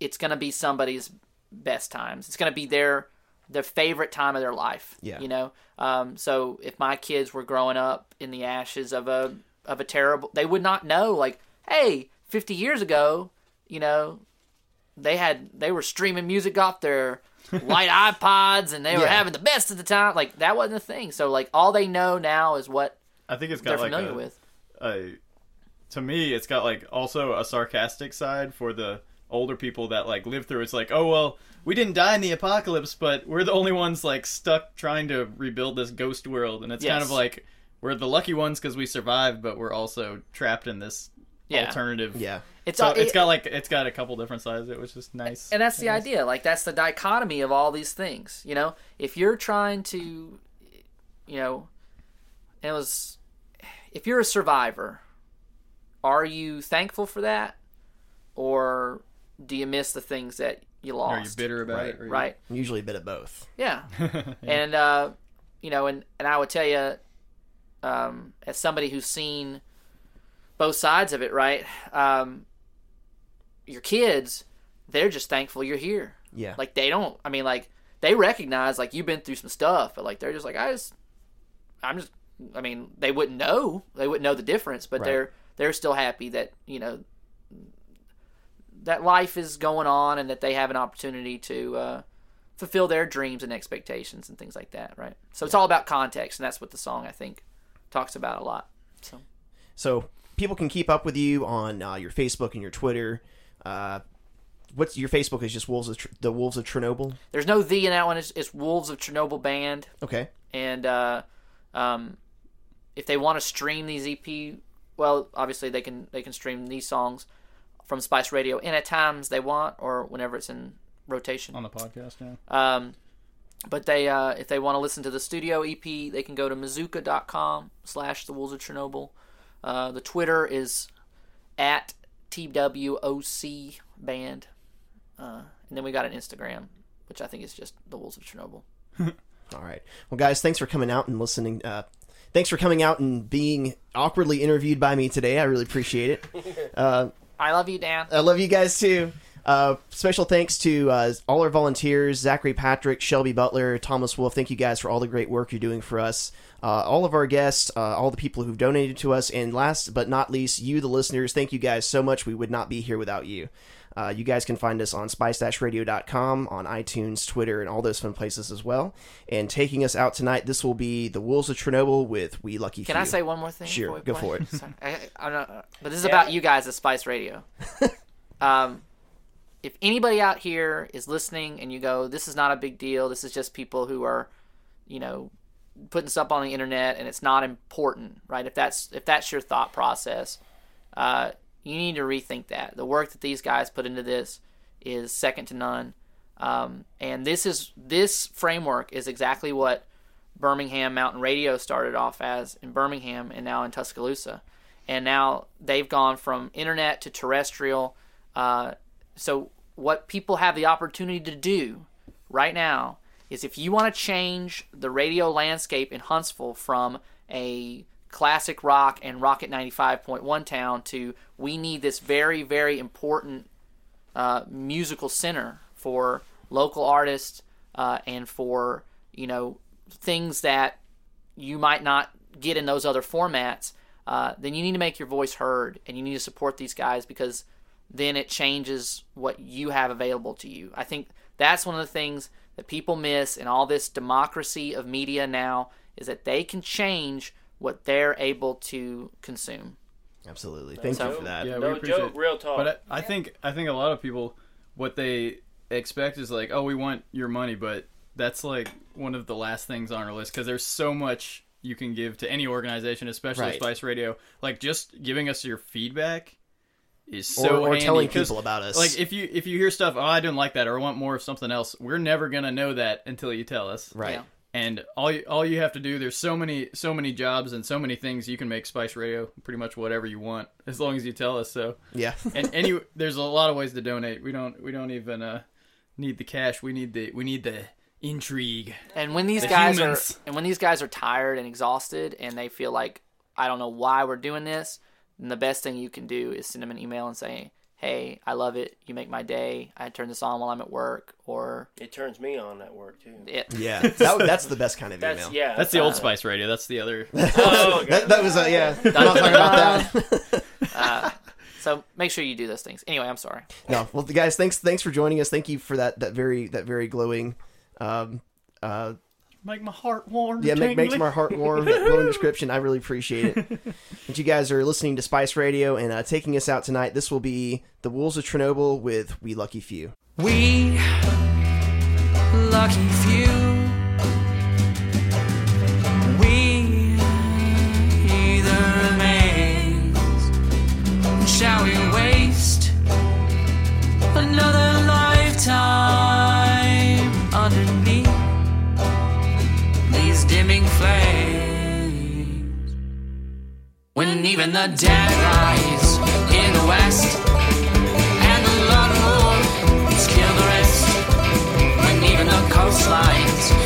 it's gonna be somebody's best times. It's gonna be their their favorite time of their life. Yeah. You know. Um, so if my kids were growing up in the ashes of a of a terrible, they would not know. Like, hey, fifty years ago, you know, they had they were streaming music off their white iPods and they were having the best of the time. Like that wasn't a thing. So like all they know now is what I think it's they're got like familiar a, with. a. To me, it's got like also a sarcastic side for the older people that like live through. It's like, oh well, we didn't die in the apocalypse, but we're the only ones like stuck trying to rebuild this ghost world, and it's kind of like we're the lucky ones because we survived, but we're also trapped in this Yeah. alternative. Yeah. It's So all- it's it- got like it's got a couple different sides, it was just nice. and that's the idea like that's the dichotomy of all these things you know if you're trying to you know it was if you're a survivor are you thankful for that or do you miss the things that you lost Are you bitter about Right, it? Or you- right Usually a bit of both. yeah. And uh, you know, and and I would tell you, um, as somebody who's seen both sides of it, right? Um, your kids, they're just thankful you're here. Yeah. Like they don't. I mean, like they recognize like you've been through some stuff, but like they're just like I just, I'm just. I mean, they wouldn't know. They wouldn't know the difference, but Right. they're they're still happy that you know that life is going on and that they have an opportunity to uh, fulfill their dreams and expectations and things like that, right? So it's all about context, and that's what the song I think talks about a lot. So So people can keep up with you on uh, your Facebook and your Twitter. Uh, what's your Facebook is just Wolves of Tr- the Wolves of Chernobyl. there's no the in that one. It's, it's Wolves of Chernobyl band, Okay. and uh, um, if they want to stream these EP, well, obviously they can they can stream these songs from Spice Radio, and at times they want or whenever it's in rotation. on the podcast now. Um, but they, uh, if they want to listen to the studio EP, they can go to Muzooka.com slash the Wolves of Chernobyl. Uh, the Twitter is at TWOC band. Uh, and then we got an Instagram, which I think is just the Wolves of Chernobyl. All right. Well, guys, thanks for coming out and listening. Uh, thanks for coming out and being awkwardly interviewed by me today. I really appreciate it. I love you, Dan. I love you guys too. Uh, special thanks to uh, all our volunteers Zachary Patrick, Shelby Butler, Thomas Wolf. Thank you guys for all the great work you're doing for us. Uh, all of our guests, uh, all the people who've donated to us, and last but not least, you, the listeners. Thank you guys so much. We would not be here without you. Uh, you guys can find us on spice-radio.com, on iTunes, Twitter, and all those fun places as well. And taking us out tonight, this will be the Wolves of Chernobyl with We Lucky Can Few. I say one more thing? Sure, go for it. Sorry. I, I, don't know, but this is Yeah. about you guys at Spice Radio. um, if anybody out here is listening and you go, this is not a big deal. This is just people who are, you know, putting stuff on the internet and it's not important, right? If that's if that's your thought process, uh, you need to rethink that. The work that these guys put into this is second to none. Um, and this is this framework is exactly what Birmingham Mountain Radio started off as in Birmingham and now in Tuscaloosa. And now they've gone from internet to terrestrial. Uh, so, what people have the opportunity to do right now is if you want to change the radio landscape in Huntsville from a classic rock and Rocket 95.1 town to we need this very, very important uh, musical center for local artists uh, and for you know things that you might not get in those other formats, uh, then you need to make your voice heard and you need to support these guys because then it changes what you have available to you. I think that's one of the things that people miss in all this democracy of media now is that they can change what they're able to consume. Absolutely. Thank So- you for that. Yeah, No we appreciate joke, real talk. But I, I think I think a lot of people what they expect is like, oh, we want your money, but that's like one of the last things on our list because there's so much you can give to any organization, especially Right. Spice Radio. Like just giving us your feedback is so or or handy, telling 'cause, people about us. Like if you if you hear stuff, oh, I didn't like that, or I want more of something else, we're never gonna know that until you tell us. right. Yeah. And all you, all you have to do, there's so many so many jobs and so many things you can make Spice Radio pretty much whatever you want as long as you tell us so Yeah. and any there's a lot of ways to donate. We don't we don't even uh, need the cash. We need the we need the intrigue. And when these The guys humans. are and when these guys are tired and exhausted and they feel like I don't know why we're doing this, then the best thing you can do is send them an email and say, "Hey, I love it. You make my day. I turn this on while I'm at work." Or it turns me on at work too. it, Yeah. That, that's the best kind of That's email. yeah. That's the Old uh, Spice Radio. That's the other. Oh. That, that was uh, yeah. I'm not talking about that. so make sure you do those things. Anyway, I'm sorry. no. Well, guys, thanks thanks for joining us. Thank you for that that very that very glowing. Um, uh, Make my heart warm. Yeah, make, makes my heart warm. That glowing description. I really appreciate it. and you guys are listening to Spice Radio and uh, taking us out tonight. This will be The Wolves of Chernobyl with We Lucky Few. We Lucky Few. We the remains. Shall we? Flames. When even the dead rise in the west, and the kill the rest. When even the coastlines